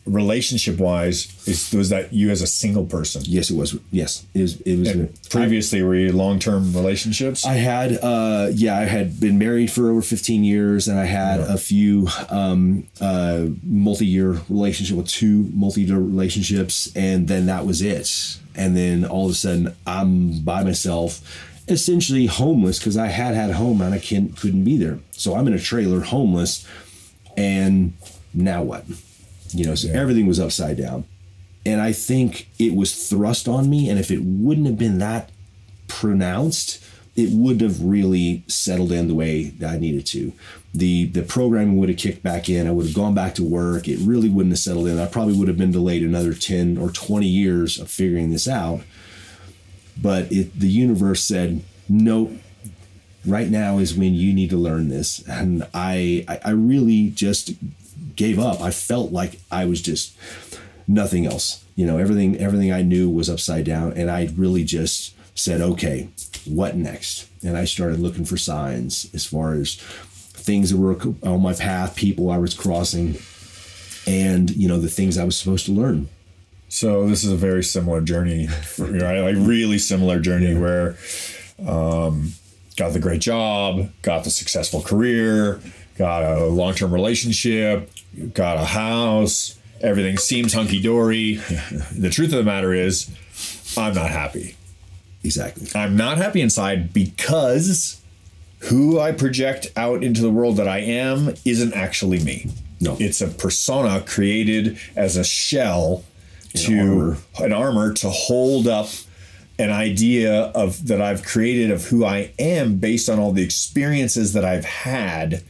relationship wise, is was that you as a single person? Yes, it was. Yes, it was. It was. And previously, were you long term relationships? I had, uh, yeah, I had been married for over 15 years, and I had a few um, uh, multi-year relationship with two multi-year relationships, and then that was it. And then all of a sudden, I'm by myself, essentially homeless because I had had a home and I can couldn't be there. So I'm in a trailer, homeless, and now what? You know, so Yeah. everything was upside down. And I think it was thrust on me, and if it wouldn't have been that pronounced, it wouldn't have really settled in the way that I needed to. The the programming would have kicked back in. I would have gone back to work. It really wouldn't have settled in. I probably would have been delayed another 10 or 20 years of figuring this out. But it, the universe said, nope, right now is when you need to learn this. And I, I, I really just gave up. I felt like I was just nothing else. You know, everything everything I knew was upside down, and I really just said, okay, what next? And I started looking for signs as far as things that were on my path, people I was crossing, and you know the things I was supposed to learn. So this is a very similar journey, for, right? Like really similar journey where um, got the great job, got the successful career, got a long term relationship, got a house, everything seems hunky dory. [LAUGHS] the truth of the matter is, I'm not happy. Exactly. I'm not happy inside because who I project out into the world that I am isn't actually me. No. It's a persona created as a shell to armor. an armor to hold up an idea of that I've created of who I am based on all the experiences that I've had,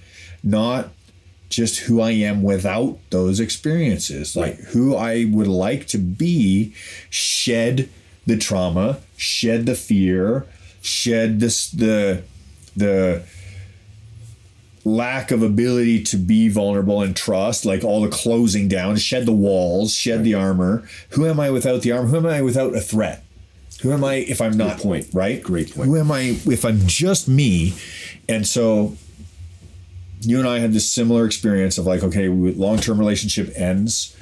not just who I am without those experiences. Like who I would like to be, shed the trauma, shed the fear, shed this the the lack of ability to be vulnerable and trust, like all the closing down, shed the walls, shed the armor. Who am I without the armor? Who am I without a threat? Who am I if I'm not point. right? Great point. Who am I if I'm just me? And so you and I had this similar experience of like, okay, long term relationship ends.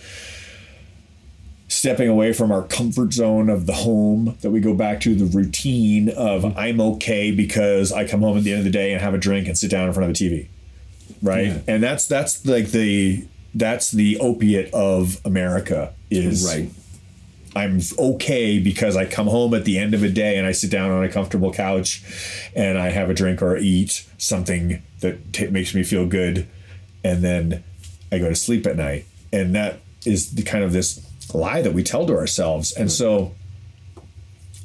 Stepping away from our comfort zone of the home that we go back to the routine of I'm okay because I come home at the end of the day and have a drink and sit down in front of the TV. Right. Yeah. And that's that's like the that's the opiate of America is Right. I'm okay because I come home at the end of a day and I sit down on a comfortable couch and I have a drink or eat something that t- makes me feel good. And then I go to sleep at night. And that is the kind of this lie that we tell to ourselves. And so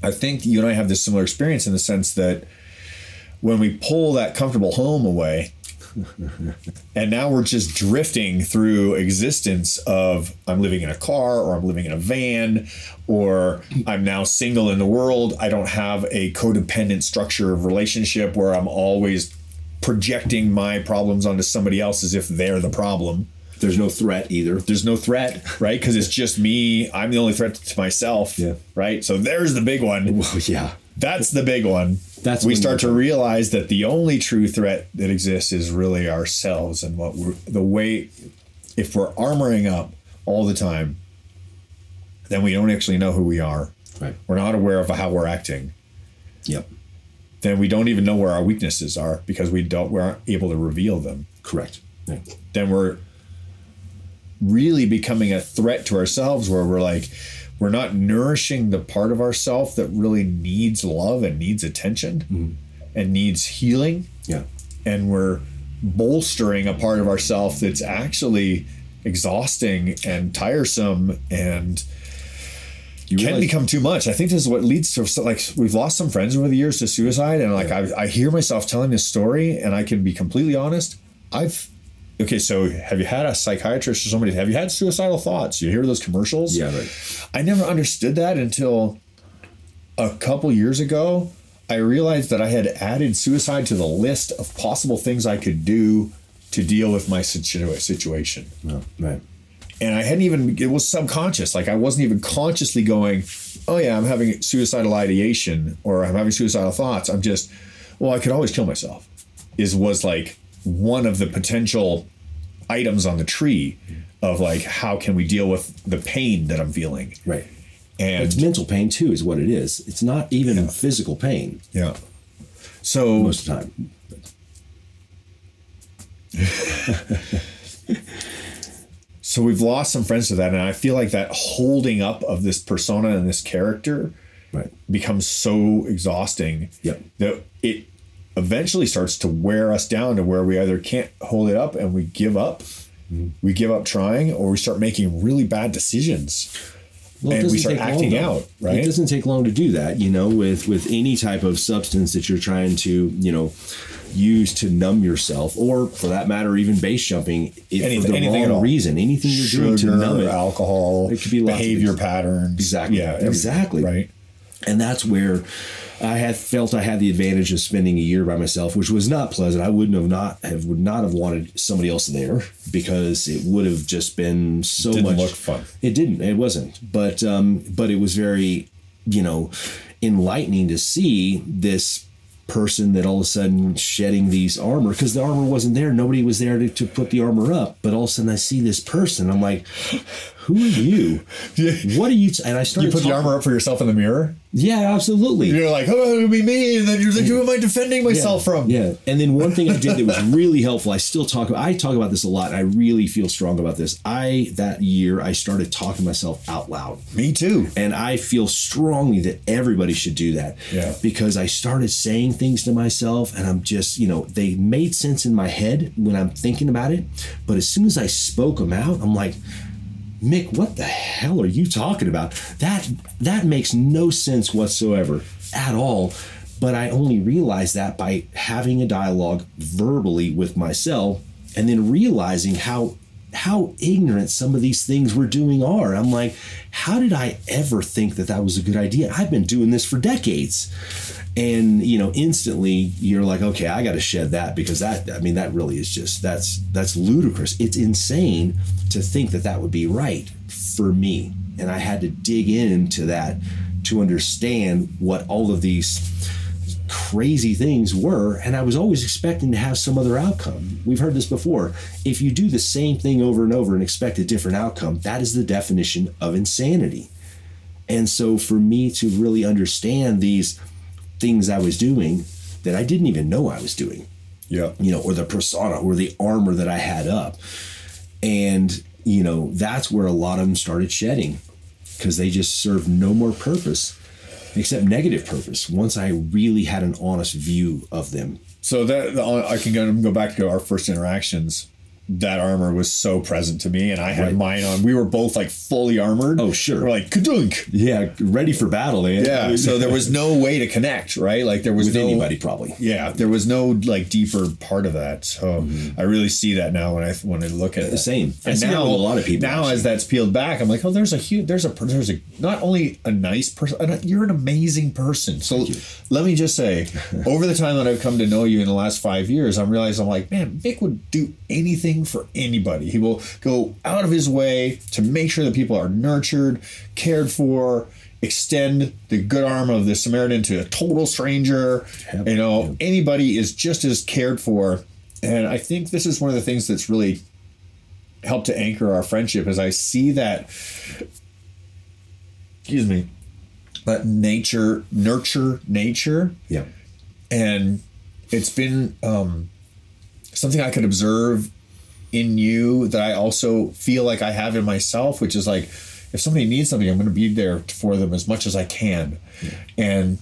I think you and I have this similar experience in the sense that when we pull that comfortable home away, [LAUGHS] and now we're just drifting through existence of I'm living in a car or I'm living in a van or I'm now single in the world. I don't have a codependent structure of relationship where I'm always projecting my problems onto somebody else as if they're the problem. There's no threat either. There's no threat, right? Because it's just me. I'm the only threat to myself. Yeah. Right. So there's the big one. Well, yeah. That's the big one. That's we start to realize that the only true threat that exists is really ourselves and what we're the way if we're armoring up all the time, then we don't actually know who we are. Right. We're not aware of how we're acting. Yep. Then we don't even know where our weaknesses are because we don't we aren't able to reveal them. Correct. Yeah. Then we're really becoming a threat to ourselves where we're like we're not nourishing the part of ourself that really needs love and needs attention mm-hmm. and needs healing Yeah. and we're bolstering a part of ourself that's actually exhausting and tiresome and You can realize- become too much. I think this is what leads to like we've lost some friends over the years to suicide, and like I, I hear myself telling this story, and I can be completely honest. I've okay. So have you had a psychiatrist or somebody? Have you had suicidal thoughts? You hear those commercials? Yeah, right. I never understood that until a couple years ago. I realized that I had added suicide to the list of possible things I could do to deal with my situation No, right. and I hadn't even it was subconscious. Like I wasn't even consciously going, "Oh yeah, I'm having suicidal ideation or I'm having suicidal thoughts." I'm just, well, I could always kill myself. Is was like one of the potential items on the tree of like how can we deal with the pain that I'm feeling? Right. And It's mental pain too, is what it is. It's not even physical pain yeah. So most of the time. [LAUGHS] so we've lost some friends to that and I feel like that holding up of this persona and this character Right. becomes so exhausting Yep. that it eventually starts to wear us down to where we either can't hold it up and we give up. Mm-hmm. We give up trying or we start making really bad decisions. Well, and we start acting out right? It doesn't take long to do that, you know, with with any type of substance that you're trying to, you know, use to numb yourself, or for that matter, even base jumping it, Anything- for the wrong reason. Anything you're doing to numb it. alcohol It could be behavior patterns. Exactly. yeah everything, Exactly. right. And that's where I had felt I had the advantage of spending a year by myself, which was not pleasant. I wouldn't have not have would not have wanted somebody else there because it would have just been so Didn't much look fun. It didn't. It wasn't. But um, but it was very, you know, enlightening to see this person that all of a sudden shedding these armor because the armor wasn't there. Nobody was there to, to put the armor up. But all of a sudden I see this person. I'm like, who are you? [LAUGHS] What are you? T-? And I started. You put the armor up for yourself in the mirror. Yeah, absolutely. You're like, oh, it'll be me, and then you're like, who am I defending myself from? Yeah. And then one thing I did that was really helpful. I still talk I talk about this a lot. I really feel strong about this. I that year I started talking myself out loud. Me too. And I feel strongly that everybody should do that. Yeah. Because I started saying things to myself and I'm just, you know, they made sense in my head when I'm thinking about it. But as soon as I spoke them out, I'm like, Mick, what the hell are you talking about? That that makes no sense whatsoever at all. But I only realized that by having a dialogue verbally with myself and then realizing how how ignorant some of these things we're doing are. I'm like, how did I ever think that that was a good idea? I've been doing this for decades. And you know, instantly you're like, okay, I got to shed that because that I mean that really is just that's that's ludicrous. It's insane to think that that would be right for me. And I had to dig into that to understand what all of these crazy things were and i was always expecting to have some other outcome we've heard this before if you do the same thing over and over and expect a different outcome that is the definition of insanity and so for me to really understand these things i was doing that i didn't even know i was doing Yeah. you know, or the persona or the armor that I had up. And, you know, that's where a lot of them started shedding because they just served no more purpose except negative purpose once I really had an honest view of them. So that I can go, go back to our first interactions. That armor was so present to me, and I had Right. mine on. We were both like fully armored. Oh, sure. We're like kadunk. Yeah, ready for battle, man. Yeah. [LAUGHS] So there was no way to connect, right? Like there was with no anybody probably. Yeah, there was no like deeper part of that. So I really see that now when I when I look at it. Mm-hmm. Same. I And now a lot of people, Now actually. as that's peeled back, I'm like, oh, there's a huge, there's a there's a not only a nice person, you're an amazing person. So let me just say, [LAUGHS] over the time that I've come to know you in the last five years, I'm realizing I'm like, man, Vic would do anything for anybody. He will go out of his way to make sure that people are nurtured, cared for. Extend the good arm of the Samaritan to a total stranger. Yep. You know, anybody is just as cared for. And I think this is one of the things that's really helped to anchor our friendship as I see that excuse me that nature nurture nature Yeah. and it's been um, something I could observe in you that I also feel like I have in myself, which is like if somebody needs something, I'm going to be there for them as much as I can. And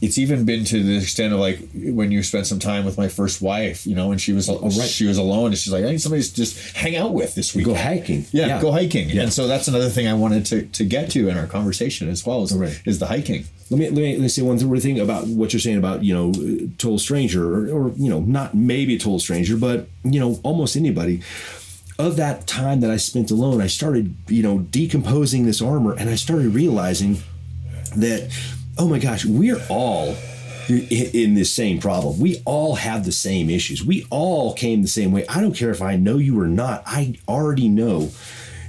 it's even been to the extent of like when you spent some time with my first wife, you know, and she was oh, right. she was alone, and she's like, I need somebody to just hang out with this week. Go hiking. Yeah, Yeah. go hiking. Yeah. And so that's another thing I wanted to, to get to in our conversation as well is, oh, Right. is the hiking. Let me, let me let me say one more thing about what you're saying about you know total stranger or, or you know not maybe a total stranger but you know almost anybody of that time that I spent alone I started you know decomposing this armor and I started realizing that oh my gosh we're all in this same problem. We all have the same issues. We all came the same way. I don't care if I know you or not. I already know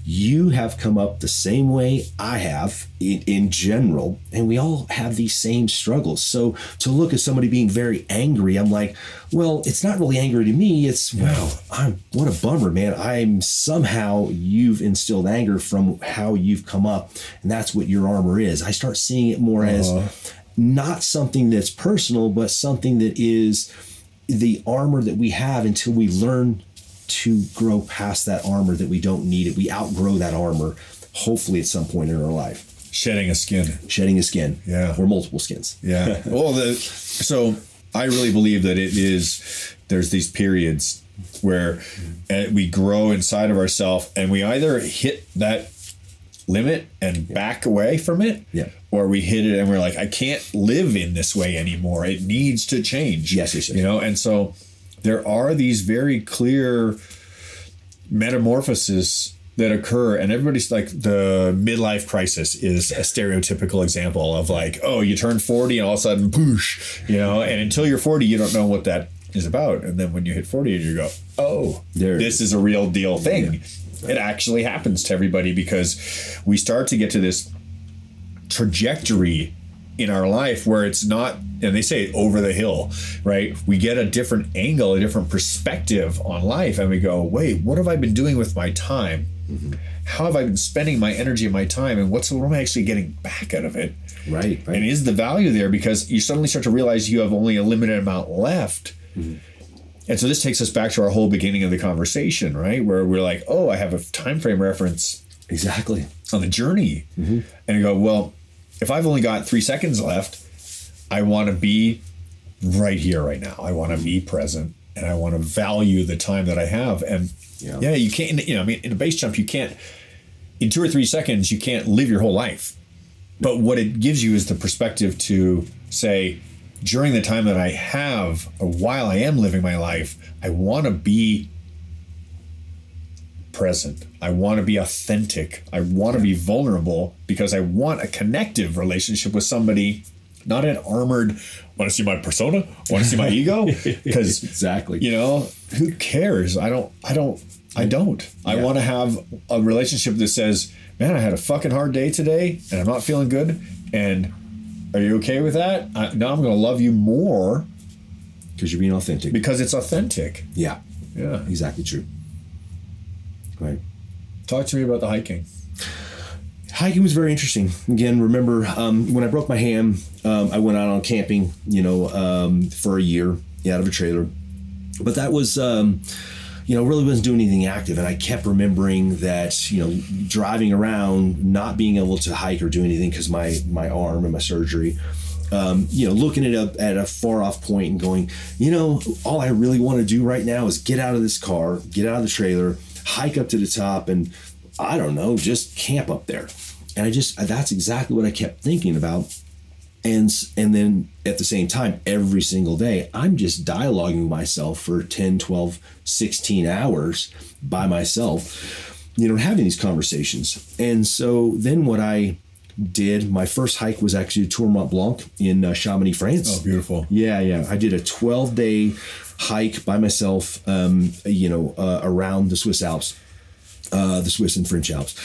you have come up the same way I have in, in general, and we all have these same struggles. So to look at somebody being very angry, I'm like, well, it's not really angry to me. It's wow, I'm what a bummer, man. I'm somehow you've instilled anger from how you've come up, and that's what your armor is. I start seeing it more as uh-huh. not something that's personal, but something that is the armor that we have until we learn to grow past that armor that we don't need it. We outgrow that armor, hopefully at some point in our life. Shedding a skin. Shedding a skin. Yeah. Or multiple skins. Yeah. [LAUGHS] well, the, so I really believe that it is, there's these periods where uh, we grow inside of ourselves and we either hit that limit and back away from it. Yeah. Or we hit it and we're like, I can't live in this way anymore. It needs to change. Yes, yes, yes. You know, and so there are these very clear metamorphoses that occur and everybody's like the midlife crisis is a stereotypical example of like oh you turn 40 and all of a sudden poosh you know? And until you're 40 you don't know what that is about. And then when you hit 40 you go oh There this is. a real deal thing. It actually happens to everybody because we start to get to this trajectory in our life where it's not and they say over the hill right we get a different angle a different perspective on life and we go wait what have i been doing with my time mm-hmm. how have I been spending my energy and my time, and what's what am I actually getting back out of it? Right. Right. And is the value there because you suddenly start to realize you have only a limited amount left. Mm-hmm. And so this takes us back to our whole beginning of the conversation, right? Where we're like, oh, I have a time frame reference exactly. on the journey. Mm-hmm. And you go, well, if I've only got three seconds left, I want to be right here, right now. I want to be present and I want to value the time that I have. And Yeah. yeah, you can't, you know, I mean, in a base jump, you can't, in two or three seconds, you can't live your whole life. But what it gives you is the perspective to say, during the time that I have, or while I am living my life, I want to be present. I want to be authentic. I want to be vulnerable because I want a connective relationship with somebody, not an armored, want to see my persona, want to see my ego. [LAUGHS] Because, Exactly. you know, who cares? I don't, I don't, I don't. I want to have a relationship that says, man, I had a fucking hard day today and I'm not feeling good. And are you okay with that? I, now I'm going to love you more Because you're being authentic. because it's authentic. yeah. Yeah. Exactly true. Right. Talk to me about the hiking. hiking was very interesting. Again, remember um, when I broke my hand, um, I went out on camping, you know, um, for a year out of a trailer. But that was, um, you know, really wasn't doing anything active. And I kept remembering that, you know, driving around, not being able to hike or do anything because my my arm and my surgery. Um, you know, looking at a at a far off point and going, you know, all I really want to do right now is get out of this car, get out of the trailer, hike up to the top, and I don't know, just camp up there. And I just that's exactly what I kept thinking about. And and then at the same time every single day I'm just dialoguing myself for 10, 12, 16 hours by myself, you know, having these conversations. And so then what I did, my first hike was actually Tour Mont Blanc in uh, Chamonix, France. Oh, beautiful. Yeah, yeah. I did a 12 day hike by myself, um, you know, uh, around the Swiss Alps, uh, the Swiss and French Alps.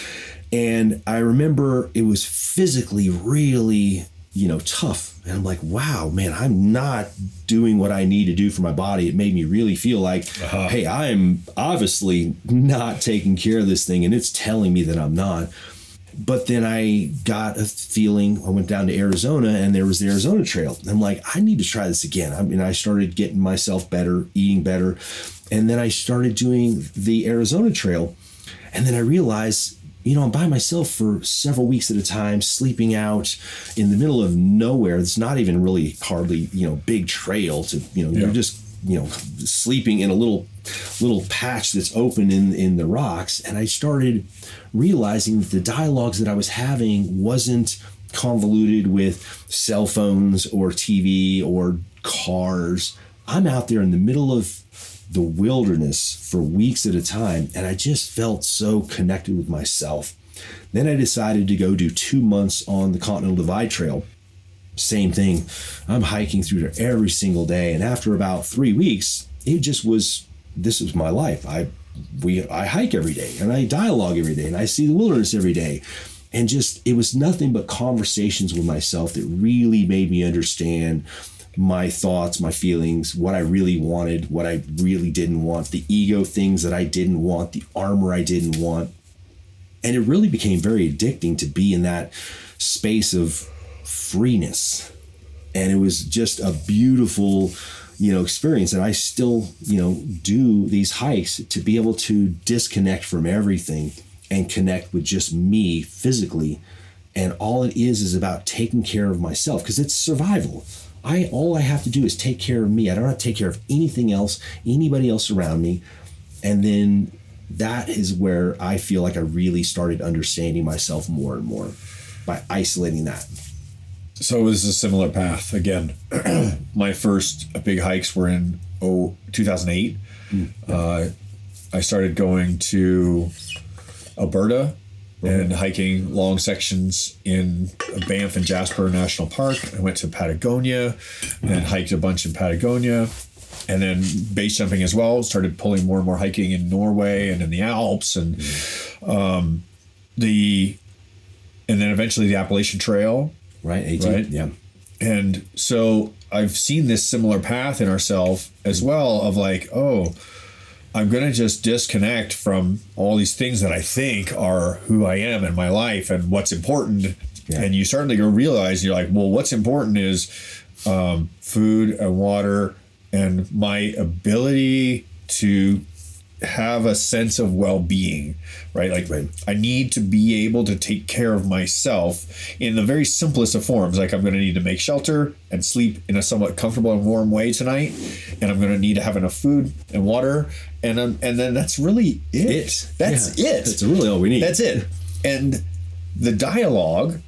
And I remember it was physically really, you know, tough. And I'm like, wow, man, I'm not doing what I need to do for my body. It made me really feel like, hey, I'm obviously not taking care of this thing. And it's telling me that I'm not but then I got a feeling. I went down to Arizona, and there was the Arizona Trail. I'm like, I need to try this again. I mean, I started getting myself better, eating better, and then I started doing the Arizona Trail, and then I realized. You know, I'm by myself for several weeks at a time, sleeping out in the middle of nowhere. It's not even really hardly, you know, big trail to, you know, Yeah. you're just, you know, sleeping in a little little patch that's open in in the rocks and i started realizing that the dialogues that i was having wasn't convoluted with cell phones or tv or cars i'm out there in the middle of the wilderness for weeks at a time and i just felt so connected with myself then i decided to go do two months on the continental divide trail same thing. I'm hiking through there every single day, and after about three weeks, it just was. This was my life. I we I hike every day, and I dialogue every day, and I see the wilderness every day, and just it was nothing but conversations with myself that really made me understand my thoughts, my feelings, what I really wanted, what I really didn't want, the ego things that I didn't want, the armor I didn't want, and it really became very addicting to be in that space of freeness. And it was just a beautiful you know experience and i still you know do these hikes to be able to disconnect from everything and connect with just me physically. And all it is is about taking care of myself because it's survival. I all i have to do is take care of me. I don't have to take care of anything else anybody else around me. And then that is where i feel like i really started understanding myself more and more by isolating that So it was a similar path. Again, [CLEARS THROAT] my first big hikes were in oh, 2008. Uh, I started going to Alberta and hiking long sections in Banff and Jasper National Park. I went to Patagonia and hiked a bunch in Patagonia. And then base jumping as well. Started pulling more and more hiking in Norway and in the Alps and um, the and then eventually the Appalachian Trail right 18 Right. yeah and so I've seen this similar path in ourselves as well of like, oh, I'm going to just disconnect from all these things that I think are who I am in my life and what's important. Yeah. And you start to go realize you're like, well, what's important is um, food and water and my ability to have a sense of well-being right like Right. i need to be able to take care of myself in the very simplest of forms like i'm going to need to make shelter and sleep in a somewhat comfortable and warm way tonight and i'm going to need to have enough food and water and um, and then that's really it, It. that's Yeah. it That's really all we need. that's it and the dialogue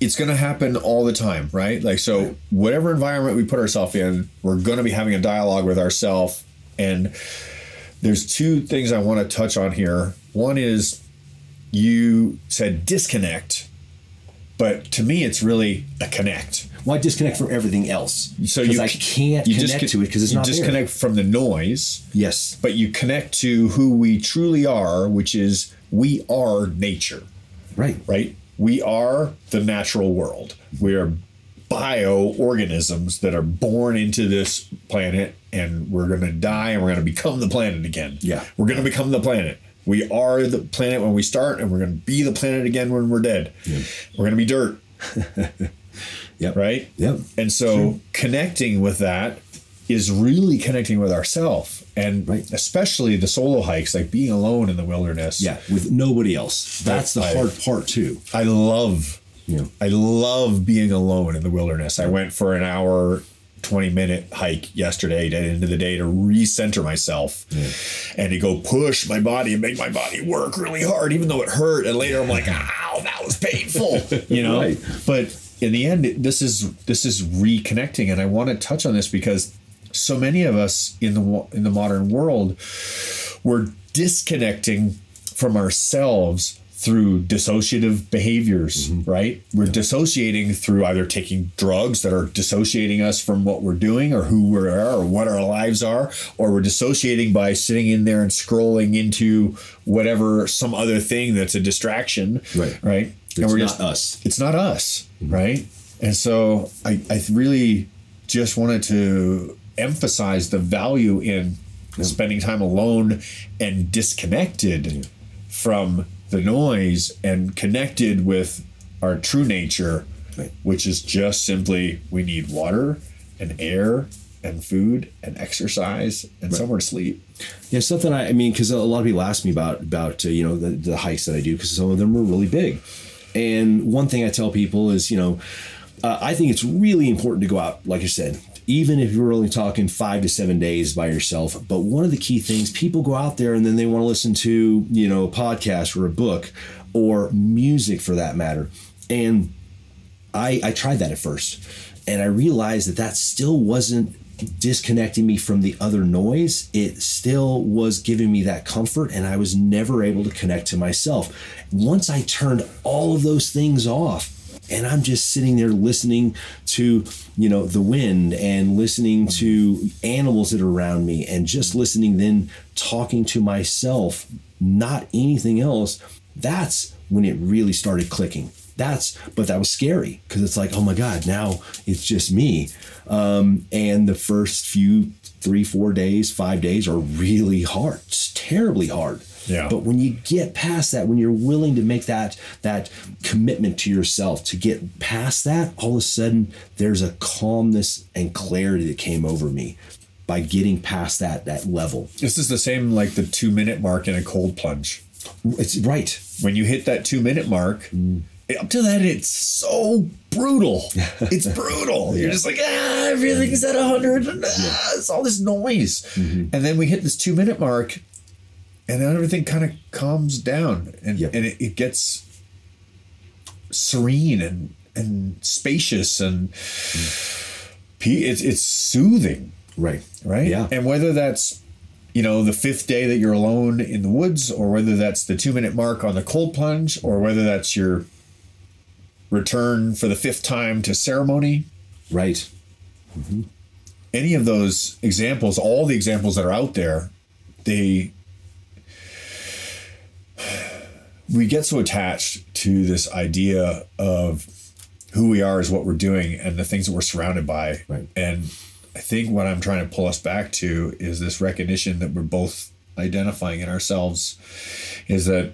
it's going to happen all the time right like so whatever environment we put ourselves in we're going to be having a dialogue with ourselves and there's two things i want to touch on here one is you said disconnect but to me it's really a connect Why disconnect from everything else? so you I can't you connect disco- to it because it's not there. disconnect from the noise Yes. but you connect to who we truly are which is we are nature Right. right? We are the natural world. We are bioorganisms that are born into this planet and we're going to die and we're going to become the planet again. Yeah. We're going to become the planet. We are the planet when we start and we're going to be the planet again when we're dead. We're going to be dirt, [LAUGHS] Yep. right? Yep. And so connecting with that is really connecting with ourself and Right. especially the solo hikes like being alone in the wilderness. Yeah. With nobody else. That's the I- hard part too. I love Yeah. I love being alone in the wilderness. I went for an hour, 20 minute hike yesterday at the end of the day to recenter myself and to go push my body and make my body work really hard, even though it hurt. And later I'm like, [LAUGHS] ow, that was painful, you know? Right. But in the end, this is, this is reconnecting. And I want to touch on this because so many of us in the, in the modern world, we're disconnecting from ourselves through dissociative behaviors, mm-hmm. right? We're dissociating through either taking drugs that are dissociating us from what we're doing or who we are or what our lives are, or we're dissociating by sitting in there and scrolling into whatever some other thing that's a distraction, Right. Right? It's not us. It's not us, mm-hmm. right? And so I, I really just wanted to emphasize the value in spending time alone and disconnected from the noise and connected with our true nature, Right. which is just simply we need water and air and food and exercise and somewhere to sleep. Yeah, something I, I mean, because a lot of people ask me about about uh, you know the, the hikes that I do because some of them are really big, and one thing I tell people is you know uh, I think it's really important to go out, like you said, even if you're only talking five to seven days by yourself. But one of the key things, people go out there and then they want to listen to you know a podcast or a book or music for that matter, and I, I tried that at first and I realized that that still wasn't disconnecting me from the other noise. It still was giving me that comfort and I was never able to connect to myself. Once I turned all of those things off, and I'm just sitting there listening to, you know, the wind and listening to animals that are around me and just listening, then talking to myself, not anything else. That's when it really started clicking. That's but that was scary because it's like oh my god now it's just me. Um, and the first few three four days five days are really hard it's terribly hard Yeah. but when you get past that when you're willing to make that that commitment to yourself to get past that all of a sudden there's a calmness and clarity that came over me by getting past that that level This is the same like the two minute mark in a cold plunge. it's right when you hit that two minute mark, up to that, it's so brutal. [LAUGHS] It's brutal. You're just like, ah, everything's at 100. And, ah, It's all this noise. Mm-hmm. And then we hit this two minute mark, and then everything kind of calms down and, Yep. and it, it gets serene and, and spacious and mm. pe- it's, it's soothing right right? Yeah. And whether that's you know the fifth day that you're alone in the woods, or whether that's the two minute mark on the cold plunge, or whether that's your return for the fifth time to ceremony, right mm-hmm. any of those examples, all the examples that are out there, they we get so attached to this idea of who we are is what we're doing and the things that we're surrounded by Right. and I think what I'm trying to pull us back to is this recognition that we're both identifying in ourselves is that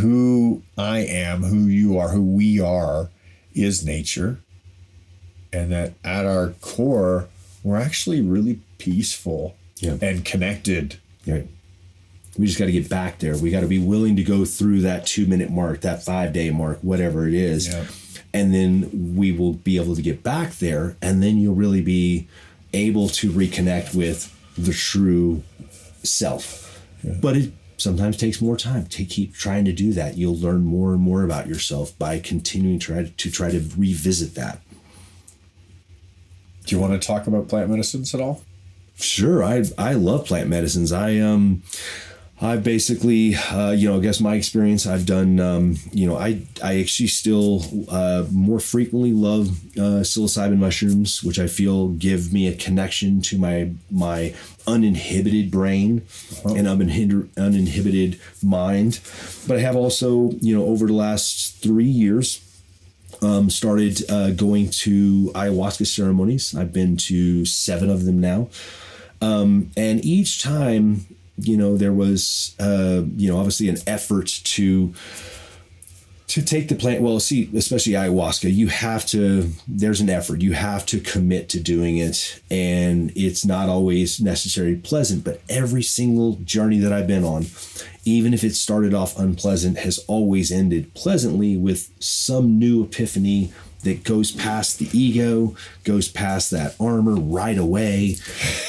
who I am, who you are, who we are is nature. And that at our core, we're actually really peaceful Yeah. and connected. Right. We just got to get back there. We got to be willing to go through that two minute mark, that five day mark, whatever it is. Yeah. And then we will be able to get back there. And then you'll really be able to reconnect with the true self. But it sometimes takes more time to keep trying to do that. You'll learn more and more about yourself by continuing to try to, to try to revisit that. Do you want to talk about plant medicines at all? Sure, I I love plant medicines. I um I basically, uh, you know, I guess my experience, I've done, um, you know, I, I actually still uh, more frequently love uh, psilocybin mushrooms, which I feel give me a connection to my my uninhibited brain and uninhibited, uninhibited mind. But I have also, you know, over the last three years, um, started uh, going to ayahuasca ceremonies. I've been to seven of them now. Um, and each time, you know, there was, uh, you know, obviously an effort to to take the plant well see especially ayahuasca you have to there's an effort. You have to commit to doing it and it's not always necessarily pleasant but every single journey that i've been on even if it started off unpleasant has always ended pleasantly with some new epiphany that goes past the ego goes past that armor right away.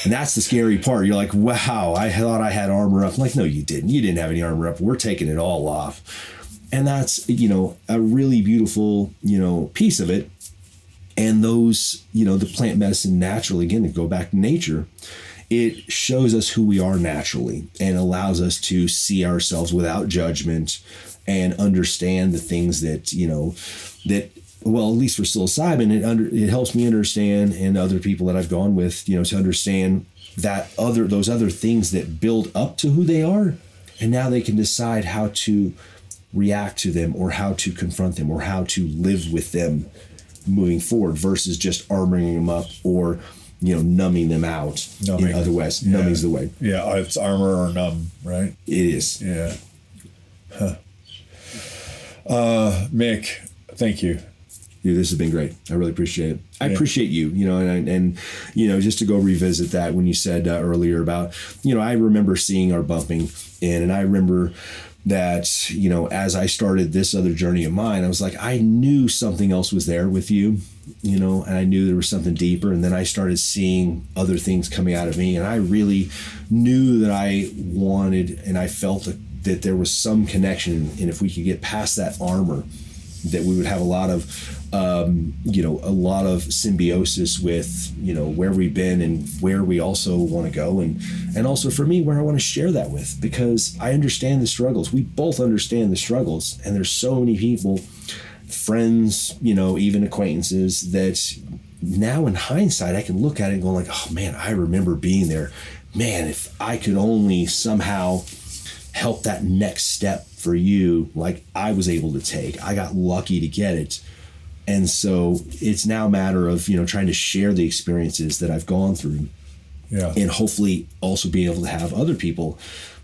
And that's the scary part. You're like wow i thought i had armor up. I'm like no you didn't. You didn't have any armor up. We're taking it all off. And that's you know a really beautiful you know piece of it. And those you know the plant medicine naturally again to go back to nature it shows us who we are naturally and allows us to see ourselves without judgment and understand the things that you know that well at least for psilocybin it under it helps me understand and other people that I've gone with you know to understand that other those other things that build up to who they are and now they can decide how to react to them or how to confront them or how to live with them moving forward versus just armoring them up or you know numbing them out Numbing. in other ways numbing's the way Yeah, it's armor or numb, right? it is Yeah. Huh. Uh, Mick, thank you. Dude, this has been great. I really appreciate it. I Yeah. appreciate you, you know, and, and you know, just to go revisit that when you said uh, earlier about, you know, I remember seeing our bumping in, and I remember that, you know, as I started this other journey of mine, I was like, I knew something else was there with you, you know, and I knew there was something deeper. And then I started seeing other things coming out of me, and I really knew that I wanted and I felt that, that there was some connection. And if we could get past that armor, that we would have a lot of um, you know a lot of symbiosis with you know where we've been and where we also want to go and and also for me where I want to share that with because I understand the struggles we both understand the struggles and there's so many people friends you know even acquaintances that now in hindsight I can look at it and go like oh man I remember being there man if I could only somehow help that next step for you like I was able to take. I got lucky to get it. And so it's now a matter of, you know, trying to share the experiences that I've gone through Yeah. and hopefully also be able to have other people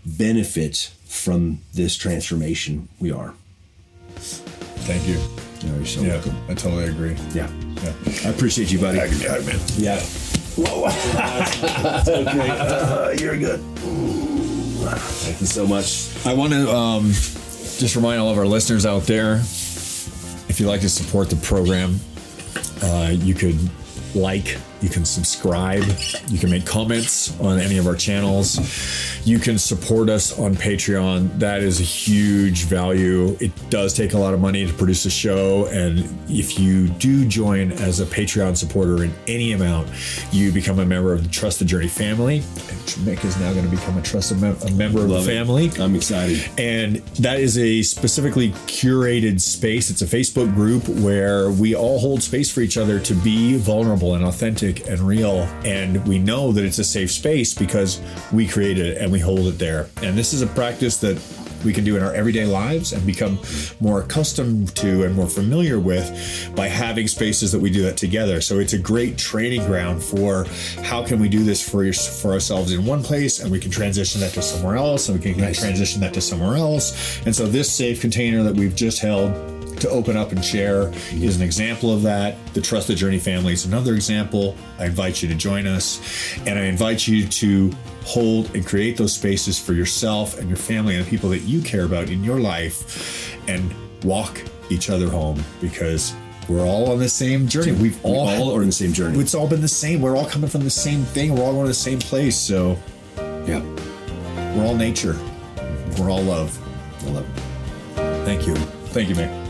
benefit from this transformation we are. Thank you. You know, you're so Yeah, welcome. I totally agree. Yeah. Yeah. I appreciate you, buddy. Yeah, man. Yeah. Whoa. [LAUGHS] okay. Uh, [LAUGHS] you're good. Thank you so much. I want to um, just remind all of our listeners out there if you'd like to support the program, uh, you could like, you can subscribe, you can make comments on any of our channels. You can support us on Patreon. That is a huge value. It does take a lot of money to produce a show. And if you do join as a Patreon supporter in any amount, you become a member of the Trust the Journey family. And Mick is now going to become a trusted mem- a member of the Love it. family. I'm excited. And that is a specifically curated space. It's a Facebook group where we all hold space for each other to be vulnerable and authentic and real. And we know that it's a safe space because we created it and we hold it there. And this is a practice that we can do in our everyday lives and become more accustomed to and more familiar with by having spaces that we do that together. So it's a great training ground for how can we do this for your, for ourselves in one place and we can transition that to somewhere else and we can nice. transition that to somewhere else. And so this safe container that we've just held to open up and share is an example of that. The Trust the Journey family is another example. I invite you to join us and I invite you to hold and create those spaces for yourself and your family and the people that you care about in your life and walk each other home because we're all on the same journey. We've we all, all are in the same journey. It's all been the same. We're all coming from the same thing. We're all going to the same place. So, yeah, we're all nature. We're all love. I love. Thank you. Thank you, man.